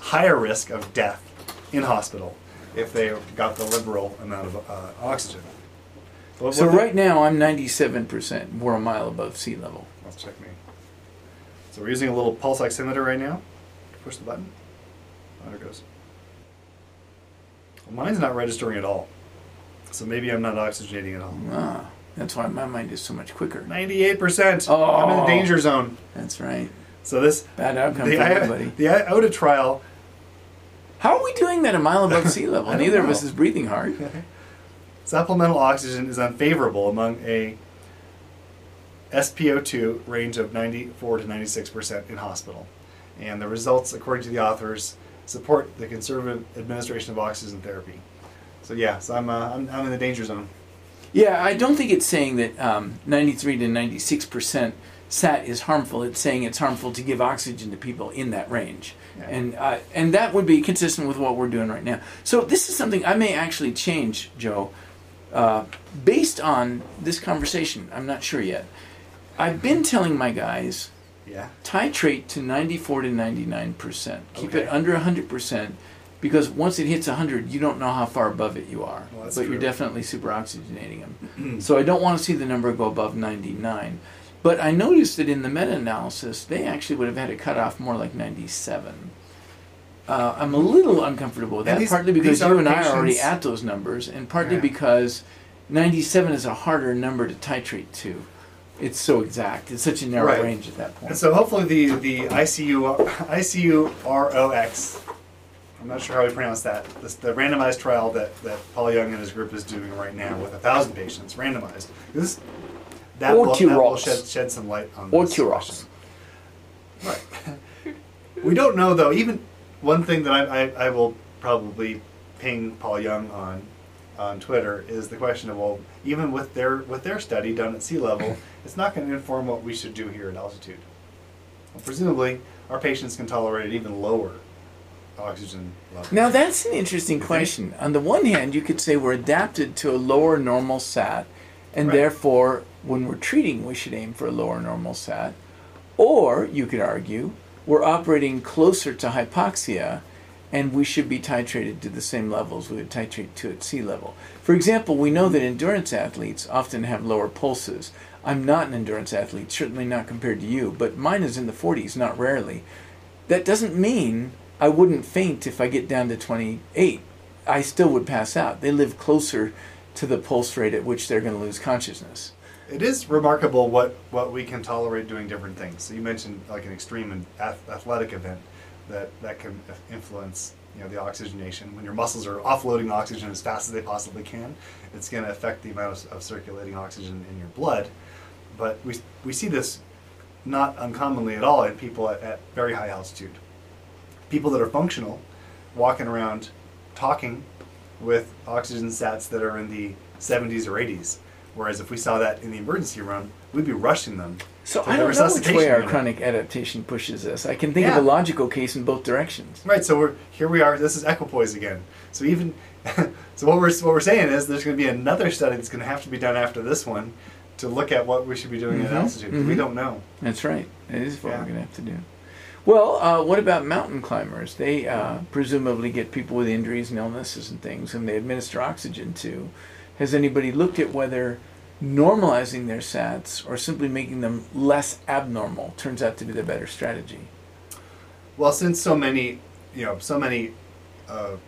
higher risk of death in hospital if they got the liberal amount of uh, oxygen. So right now I'm 97%. We're a mile above sea level. Let's check me. So we're using a little pulse oximeter right now. Push the button. Oh, there it goes. Well, mine's not registering at all. So maybe I'm not oxygenating at all. Ah, that's why my mind is so much quicker. 98%. Oh, I'm in the Oh. danger zone. That's right. So this Bad outcome the, for everybody. the IOTA trial, How are we doing that a mile above sea (laughs) level? Neither of us is breathing hard. (laughs) supplemental oxygen is unfavorable among a SpO2 range of 94 to 96% in hospital. And the results, according to the authors, support the conservative administration of oxygen therapy. So yeah, so I'm, uh, I'm, I'm in the danger zone. Yeah, I don't think it's saying that um, 93 to 96 percent SAT is harmful. It's saying it's harmful to give oxygen to people in that range, Yeah. and uh, and that would be consistent with what we're doing right now. So this is something I may actually change, Joe, uh, based on this conversation. I'm not sure yet. I've been telling my guys Yeah. titrate to 94 to 99 percent. Keep it under 100 percent. Because once it hits 100, you don't know how far above it you are. Well, but you're definitely super oxygenating them. (clears throat) so I don't want to see the number go above 99. But I noticed that in the meta analysis, they actually would have had a cutoff more like 97. Uh, I'm a little uncomfortable with that, these- partly because you and I are already at those numbers, and partly Yeah. because 97 is a harder number to titrate to. It's so exact. It's such a narrow Right. range at that point. And so hopefully the, the ICU, ICUROX, I'm not sure how we pronounce that, this, the randomized trial that, that Paul Young and his group is doing right now with a thousand patients randomized. This, that, will, that will shed, shed some light on this Oturox. question. Right. (laughs) we don't know though. Even one thing that I, I, I will probably ping Paul Young on on Twitter is the question of well, even with their with their study done at sea level, (laughs) it's not going to inform what we should do here at altitude. Well, presumably, our patients can tolerate it even lower oxygen levels. Now that's an interesting question. On the one hand, you could say we're adapted to a lower normal SAT, and Right. therefore, when we're treating, we should aim for a lower normal SAT. Or you could argue we're operating closer to hypoxia, and we should be titrated to the same levels we would titrate to at sea level. For example, we know that endurance athletes often have lower pulses. I'm not an endurance athlete, certainly not compared to you, but mine is in the 40s, not rarely. That doesn't mean I wouldn't faint if I get down to 28. I still would pass out. They live closer to the pulse rate at which they're going to lose consciousness. It is remarkable what, what we can tolerate doing different things. So you mentioned like an extreme athletic event that, that can influence you know the oxygenation. When your muscles are offloading oxygen as fast as they possibly can, it's going to affect the amount of, of circulating oxygen in your blood. But we, we see this not uncommonly at all in people at, at very high altitude. People that are functional walking around talking with oxygen sats that are in the 70s or 80s. Whereas if we saw that in the emergency room, we'd be rushing them. So I don't know which way our unit. chronic adaptation pushes us. I can think Yeah. of a logical case in both directions. Right. So we're here. We are. This is equipoise again. So even (laughs) so, what we're what we're saying is there's going to be another study that's going to have to be done after this one to look at what we should be doing at Mhm, altitude. 'cause We don't know. That's right. That is what Yeah. we're going to have to do. Well, uh, what about mountain climbers? They uh, presumably get people with injuries and illnesses and things, and they administer oxygen to. Has anybody looked at whether normalizing their SATs or simply making them less abnormal turns out to be the better strategy? Well, since so many, you know, so many uh,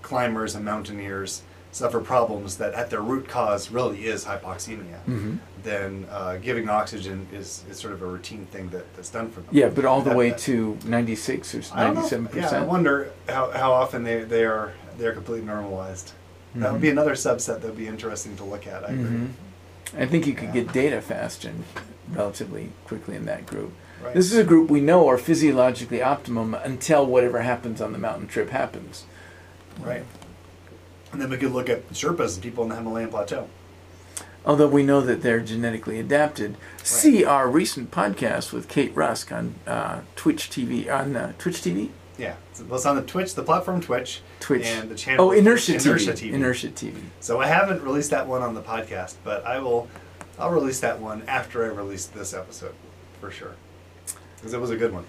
climbers and mountaineers suffer problems that at their root cause really is hypoxemia, Mm-hmm. then uh, giving oxygen is, is sort of a routine thing that, that's done for them. Yeah, but all the That- way that- to 96 or I don't 97 Yeah, I wonder how, how often they, they are they are completely normalized. That would be another subset that would be interesting to look at. I agree. Mhm. I think you could Yeah. get data fast and relatively quickly in that group. Right. This is a group we know are physiologically optimum until whatever happens on the mountain trip happens. Right. And then we could look at Sherpas and people in the Himalayan plateau. Although we know that they're genetically adapted. See our recent podcast with Kate Rusk on uh, Twitch TV on uh, Twitch TV, Yeah. It's on the Twitch, the platform Twitch. Twitch. And the channel. oh, Inertia, Inertia TV. TV. Inertia TV. So I haven't released that one on the podcast, but I will. I'll release that one after I release this episode, for sure, because it was a good one.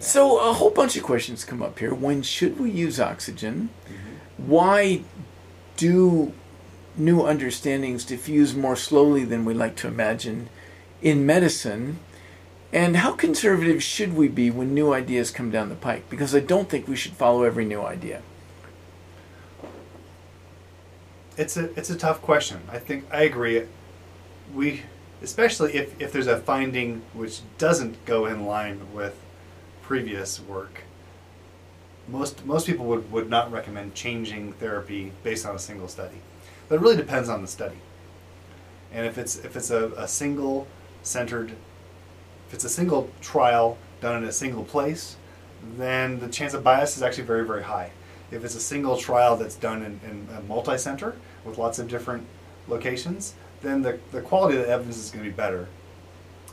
So a whole bunch of questions come up here. When should we use oxygen? Mm-hmm. Why do new understandings diffuse more slowly than we like to imagine in medicine? And how conservative should we be when new ideas come down the pike? Because I don't think we should follow every new idea. It's a it's a tough question. I think I agree. We, especially if if there's a finding which doesn't go in line with previous work. Most most people would, would not recommend changing therapy based on a single study, but it really depends on the study. And if it's if it's a, a single centered, if it's a single trial done in a single place, then the chance of bias is actually very very high. If it's a single trial that's done in, in a multi-center with lots of different locations, then the, the quality of the evidence is going to be better.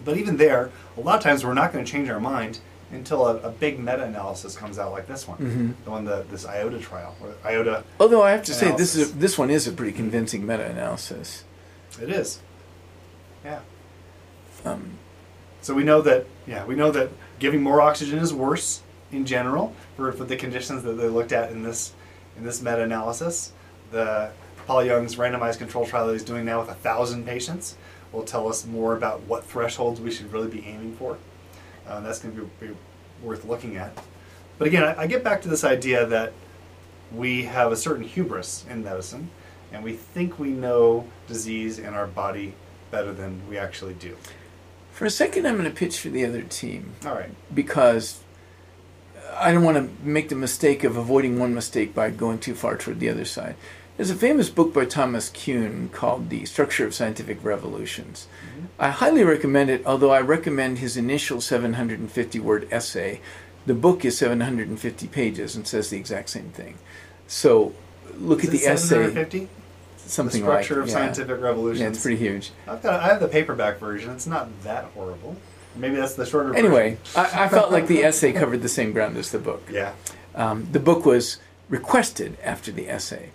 But even there, a lot of times we're not going to change our mind until a, a big meta-analysis comes out like this one, Mhm. the one the this IOTA trial, or IOTA. Although I have to say, this is a, this one is a pretty convincing meta-analysis. It is, yeah. Um, So we know that, yeah, we know that giving more oxygen is worse in general for, for the conditions that they looked at in this in this meta-analysis. The Paul Young's randomized control trial that he's doing now with a thousand patients will tell us more about what thresholds we should really be aiming for. Uh, that's going to be, be worth looking at. But again, I, I get back to this idea that we have a certain hubris in medicine, and we think we know disease in our body better than we actually do. for a second, I'm going to pitch for the other team. All right. because I don't want to make the mistake of avoiding one mistake by going too far toward the other side. There's a famous book by Thomas Kuhn called The Structure of Scientific Revolutions. I highly recommend it, although I recommend his initial 750 word essay. The book is 750 pages and says the exact same thing. So look Is at it the essay, 750? something the structure like of yeah. scientific revolutions. Yeah, it's pretty huge. I've got. I have the paperback version. It's not that horrible. Maybe that's the shorter. Anyway, version. I, I felt like the (laughs) essay covered the same ground as the book. Yeah. Um, the book was requested after the essay.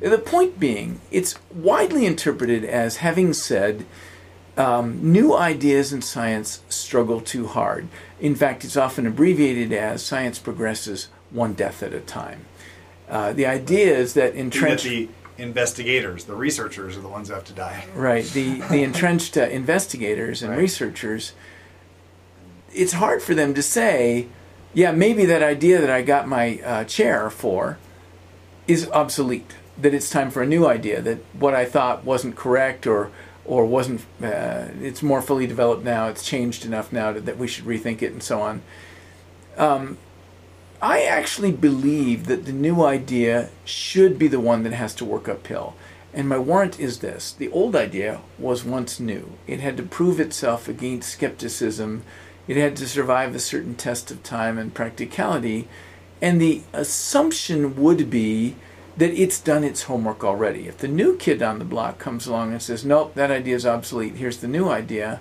The point being, it's widely interpreted as having said um, new ideas in science struggle too hard. In fact, it's often abbreviated as science progresses one death at a time. Uh, the idea is that entrenched. the investigators, the researchers, are the ones who have to die. Right. The the (laughs) entrenched uh, investigators and Right. researchers. It's hard for them to say, yeah, maybe that idea that I got my uh, chair for is obsolete. That it's time for a new idea. That what I thought wasn't correct or or wasn't. Uh, it's more fully developed now. It's changed enough now to, that we should rethink it and so on. Um, I actually believe that the new idea should be the one that has to work uphill. And my warrant is this the old idea was once new, it had to prove itself against skepticism It had to survive a certain test of time and practicality. And the assumption would be that it's done its homework already. If the new kid on the block comes along and says, nope, that idea is obsolete, here's the new idea,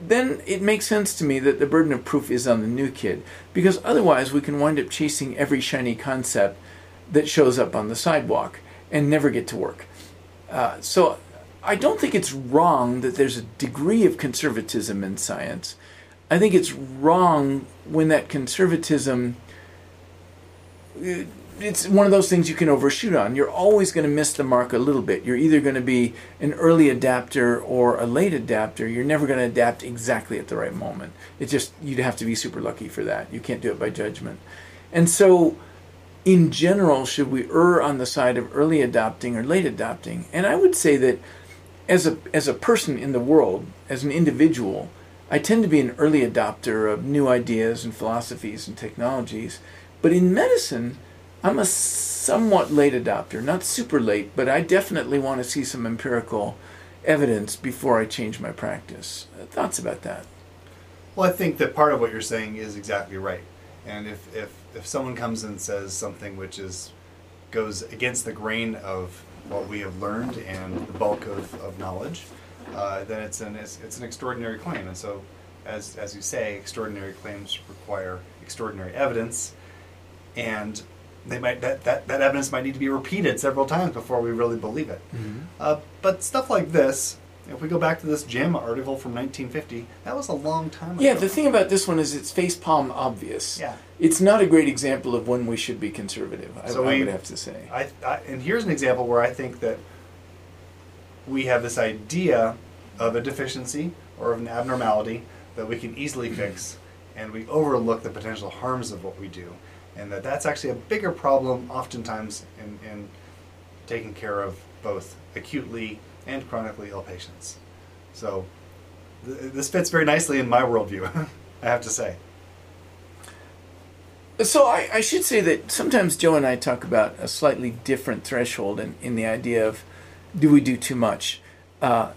then it makes sense to me that the burden of proof is on the new kid. Because otherwise, we can wind up chasing every shiny concept that shows up on the sidewalk and never get to work. Uh, so I don't think it's wrong that there's a degree of conservatism in science. I think it's wrong when that conservatism it's one of those things you can overshoot on. You're always going to miss the mark a little bit. You're either going to be an early adapter or a late adapter. You're never going to adapt exactly at the right moment. It just you'd have to be super lucky for that. You can't do it by judgment. And so in general, should we err on the side of early adopting or late adopting? And I would say that as a as a person in the world, as an individual, I tend to be an early adopter of new ideas and philosophies and technologies. But in medicine, I'm a somewhat late adopter, not super late, but I definitely want to see some empirical evidence before I change my practice. Uh, thoughts about that? Well, I think that part of what you're saying is exactly right. And if, if, if someone comes and says something which is goes against the grain of what we have learned and the bulk of, of knowledge, uh, then it's an, it's, it's an extraordinary claim. And so, as, as you say, extraordinary claims require extraordinary evidence. And they might that, that, that evidence might need to be repeated several times before we really believe it. Mm-hmm. Uh, but stuff like this, if we go back to this JAMA article from 1950, that was a long time ago. Yeah, the thing about this one is it's facepalm obvious. Yeah. It's not a great example of when we should be conservative, so I, we, I would have to say. I, I, and here's an example where I think that we have this idea of a deficiency or of an abnormality that we can easily mm-hmm. fix, and we overlook the potential harms of what we do and that that's actually a bigger problem oftentimes in, in taking care of both acutely and chronically ill patients. So th- this fits very nicely in my worldview, (laughs) I have to say. So I, I, should say that sometimes Joe and I talk about a slightly different threshold in, in the idea of do we do too much? Uh,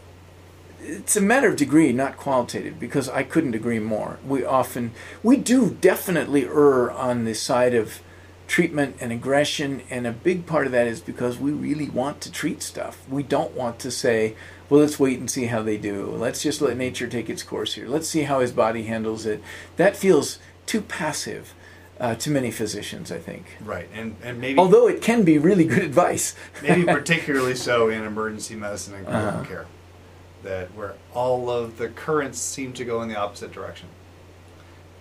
it's a matter of degree, not qualitative, because I couldn't agree more. We often, we do definitely err on the side of treatment and aggression, and a big part of that is because we really want to treat stuff. We don't want to say, well, let's wait and see how they do. Let's just let nature take its course here. Let's see how his body handles it. That feels too passive. Uh, to many physicians, I think. Right, and and maybe although it can be really good advice, (laughs) maybe particularly so in emergency medicine and critical uh-huh. care that where all of the currents seem to go in the opposite direction.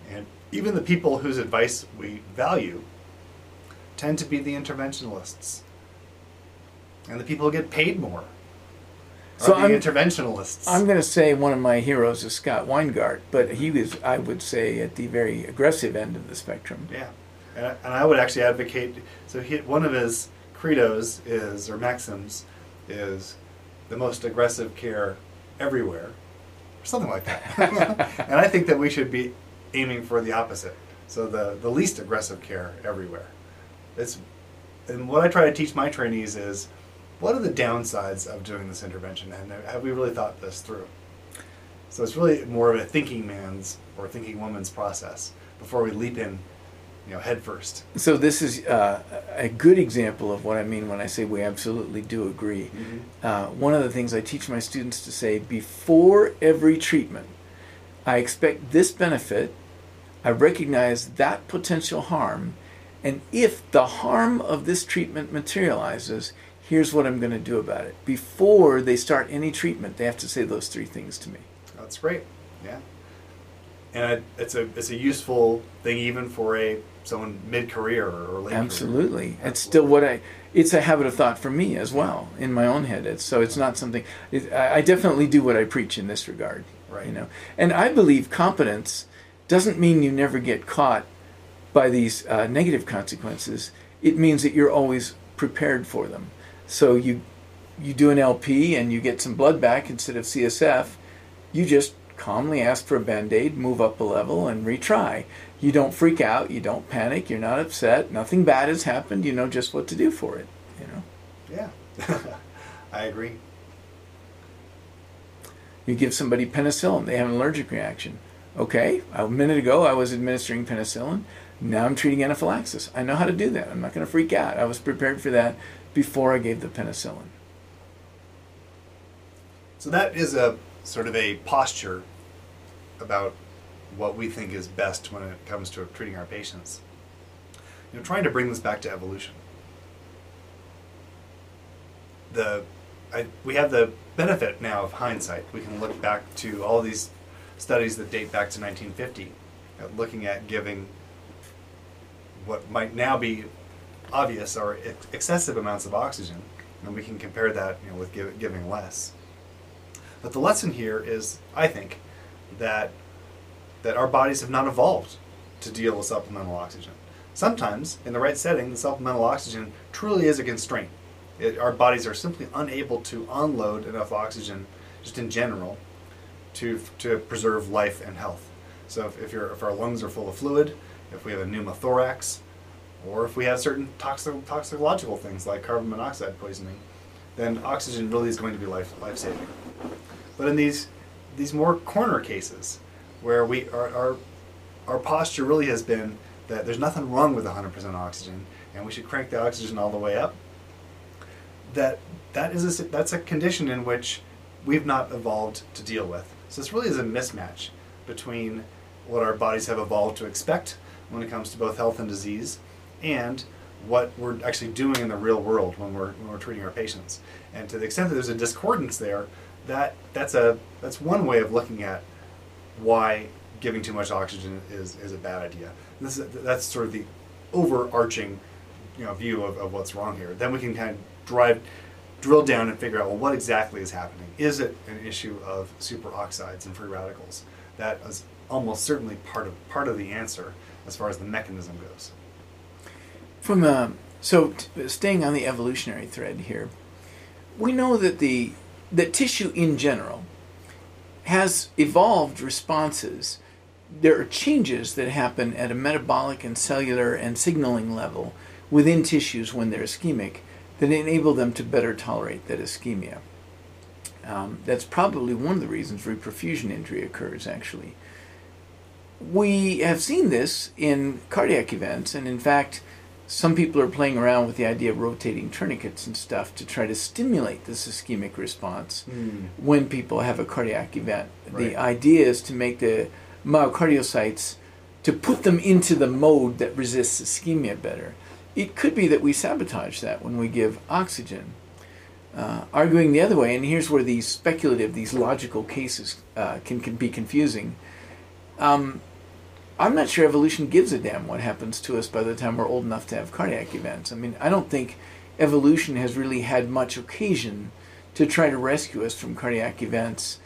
And even the people whose advice we value tend to be the interventionalists. And the people who get paid more so the I'm, interventionalists. I'm going to say one of my heroes is Scott Weingart, but he was, I would say, at the very aggressive end of the spectrum. Yeah, and I, and I would actually advocate. So he, one of his credos is, or maxims, is the most aggressive care everywhere, or something like that. (laughs) and I think that we should be aiming for the opposite. So the, the least aggressive care everywhere. It's, and what I try to teach my trainees is, what are the downsides of doing this intervention, and have we really thought this through? So it's really more of a thinking man's or thinking woman's process before we leap in you know, head first. So this is uh, a good example of what I mean when I say we absolutely do agree. Mm-hmm. Uh, one of the things I teach my students to say before every treatment, I expect this benefit, I recognize that potential harm, and if the harm of this treatment materializes, here's what I'm going to do about it. Before they start any treatment, they have to say those three things to me. That's great. Yeah and it's a it's a useful thing even for a someone mid career or late. Absolutely, career. it's still what I. It's a habit of thought for me as well in my own head. It's, so it's not something. It, I definitely do what I preach in this regard. Right. You know, and I believe competence doesn't mean you never get caught by these uh, negative consequences. It means that you're always prepared for them. So you you do an LP and you get some blood back instead of CSF. You just calmly ask for a band aid, move up a level, and retry. You don't freak out, you don't panic, you're not upset, nothing bad has happened, you know just what to do for it. You know? Yeah. (laughs) I agree. You give somebody penicillin, they have an allergic reaction. Okay, a minute ago I was administering penicillin. Now I'm treating anaphylaxis. I know how to do that. I'm not going to freak out. I was prepared for that before I gave the penicillin. So that is a sort of a posture about what we think is best when it comes to treating our patients. You know, trying to bring this back to evolution. The I, we have the benefit now of hindsight. We can look back to all these studies that date back to 1950, uh, looking at giving what might now be obvious are ex- excessive amounts of oxygen, and we can compare that you know, with give, giving less. But the lesson here is, I think, that that our bodies have not evolved to deal with supplemental oxygen. Sometimes, in the right setting, the supplemental oxygen truly is a constraint. It, our bodies are simply unable to unload enough oxygen, just in general, to, to preserve life and health. So if, if, if our lungs are full of fluid, if we have a pneumothorax, or if we have certain toxic, toxicological things like carbon monoxide poisoning, then oxygen really is going to be life life saving. But in these these more corner cases, where we our, our our posture really has been that there's nothing wrong with 100% oxygen, and we should crank the oxygen all the way up. That that is a, that's a condition in which we've not evolved to deal with. So this really is a mismatch between what our bodies have evolved to expect when it comes to both health and disease, and what we're actually doing in the real world when we're when we're treating our patients. And to the extent that there's a discordance there, that that's a that's one way of looking at why giving too much oxygen is, is a bad idea. This is, that's sort of the overarching you know, view of, of what's wrong here. Then we can kind of drive, drill down and figure out, well, what exactly is happening? Is it an issue of superoxides and free radicals? That is almost certainly part of, part of the answer as far as the mechanism goes. From a, so staying on the evolutionary thread here, we know that the that tissue in general has evolved responses there are changes that happen at a metabolic and cellular and signaling level within tissues when they're ischemic that enable them to better tolerate that ischemia. Um, that's probably one of the reasons reperfusion injury occurs, actually. We have seen this in cardiac events, and in fact, some people are playing around with the idea of rotating tourniquets and stuff to try to stimulate this ischemic response mm. when people have a cardiac event. Right. The idea is to make the myocardiocytes to put them into the mode that resists ischemia better. It could be that we sabotage that when we give oxygen. Uh, arguing the other way, and here's where these speculative, these logical cases uh, can, can be confusing. Um, I'm not sure evolution gives a damn what happens to us by the time we're old enough to have cardiac events. I mean, I don't think evolution has really had much occasion to try to rescue us from cardiac events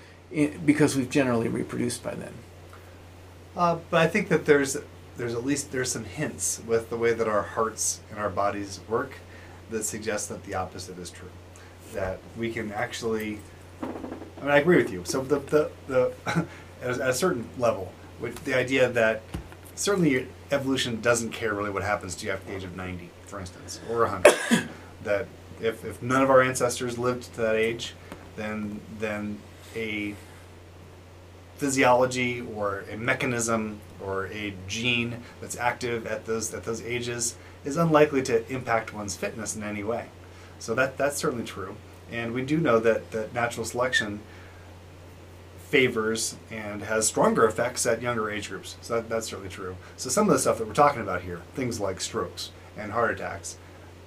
because we've generally reproduced by then. Uh, but I think that there's there's at least there's some hints with the way that our hearts and our bodies work that suggest that the opposite is true. That we can actually, I mean, I agree with you. So the the, the (laughs) at a certain level, with the idea that certainly evolution doesn't care really what happens to you after the age of 90, for instance, or 100. (coughs) that if, if none of our ancestors lived to that age, then then a physiology or a mechanism or a gene that's active at those at those ages is unlikely to impact one's fitness in any way. So that that's certainly true. And we do know that, that natural selection favors and has stronger effects at younger age groups. So that, that's certainly true. So some of the stuff that we're talking about here, things like strokes and heart attacks,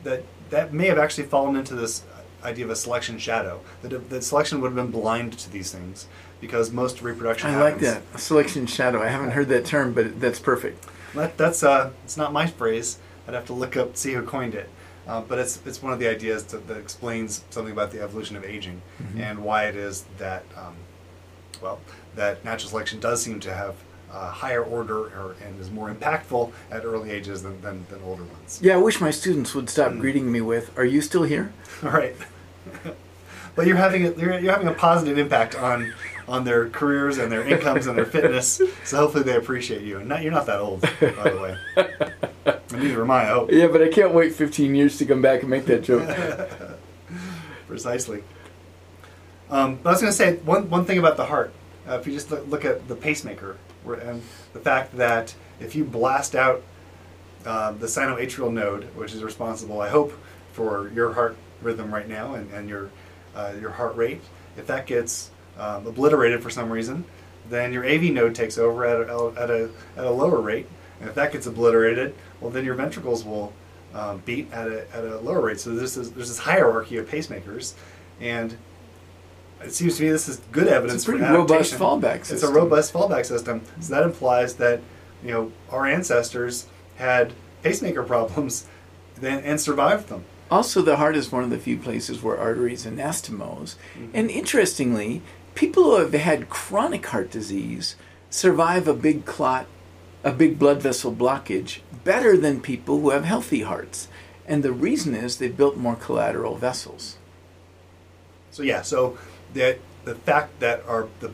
that that may have actually fallen into this idea of a selection shadow. That, that selection would have been blind to these things because most reproduction. I happens. like that a selection shadow. I haven't heard that term, but that's perfect. That, that's uh, it's not my phrase. I'd have to look up see who coined it. Uh, but it's it's one of the ideas to, that explains something about the evolution of aging mm-hmm. and why it is that um, well that natural selection does seem to have a higher order or, and is more impactful at early ages than, than, than older ones. Yeah, I wish my students would stop mm. greeting me with "Are you still here?" All (laughs) right. but you're having a, you're, you're having a positive impact on on their careers and their incomes and their fitness. So hopefully they appreciate you. And not, you're not that old, by the way. (laughs) and neither am I. I hope. Yeah, but I can't wait 15 years to come back and make that joke. (laughs) Precisely. Um, but I was going to say one one thing about the heart. Uh, if you just look, look, at the pacemaker, And the fact that if you blast out uh, the sinoatrial node, which is responsible, I hope, for your heart rhythm right now and, and your, uh, your heart rate, if that gets um, obliterated for some reason, then your AV node takes over at a, at, a, at a lower rate. And if that gets obliterated, well, then your ventricles will um, beat at a, at a lower rate. So this, there's this hierarchy of pacemakers. And it seems to me this is good evidence It's a pretty robust fallback It's a robust fallback system. So that implies that you know our ancestors had pacemaker problems then and survived them. Also, the heart is one of the few places where arteries anastomose. Mm-hmm. And interestingly, people who have had chronic heart disease survive a big clot, a big blood vessel blockage better than people who have healthy hearts. And the reason is they've built more collateral vessels. So yeah, so that the fact that our the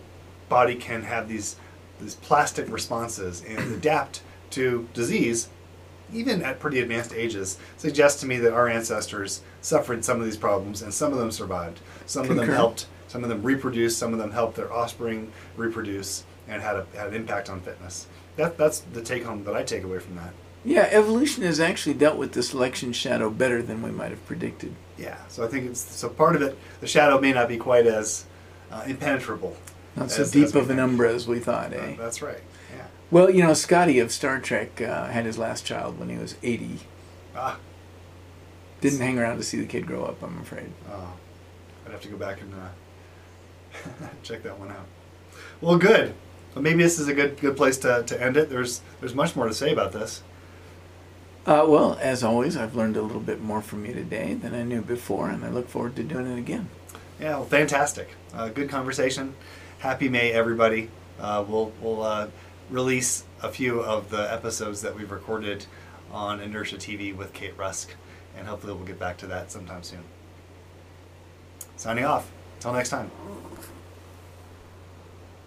body can have these these plastic responses and (clears throat) adapt to disease, even at pretty advanced ages, suggests to me that our ancestors suffered some of these problems and some of them survived. Some of them helped. Some of them reproduced. Some of them helped their offspring reproduce and had a, had an impact on fitness. That that's the take home that I take away from that. Yeah, evolution has actually dealt with the selection shadow better than we might have predicted. Yeah. So I think it's so part of it. The shadow may not be quite as uh, impenetrable. Not so as- deep as of an umbra as we thought, eh? Uh, That's right. Yeah. Well, you know, Scotty of Star Trek uh, had his last child when he was 80. Ah, Didn't hang around to see the kid grow up, I'm afraid. oh, I'd have to go back and uh, (laughs) check that one out. Well, good. Well, maybe this is a good good place to, to end it. There's there's much more to say about this. Uh, well, as always, I've learned a little bit more from you today than I knew before, and I look forward to doing it again. Yeah, well, fantastic. Uh, good conversation. Happy May, everybody. Uh, we'll we'll uh, release a few of the episodes that we've recorded on Inertia TV with Kate Rusk, and hopefully we'll get back to that sometime soon. Signing off. Until next time.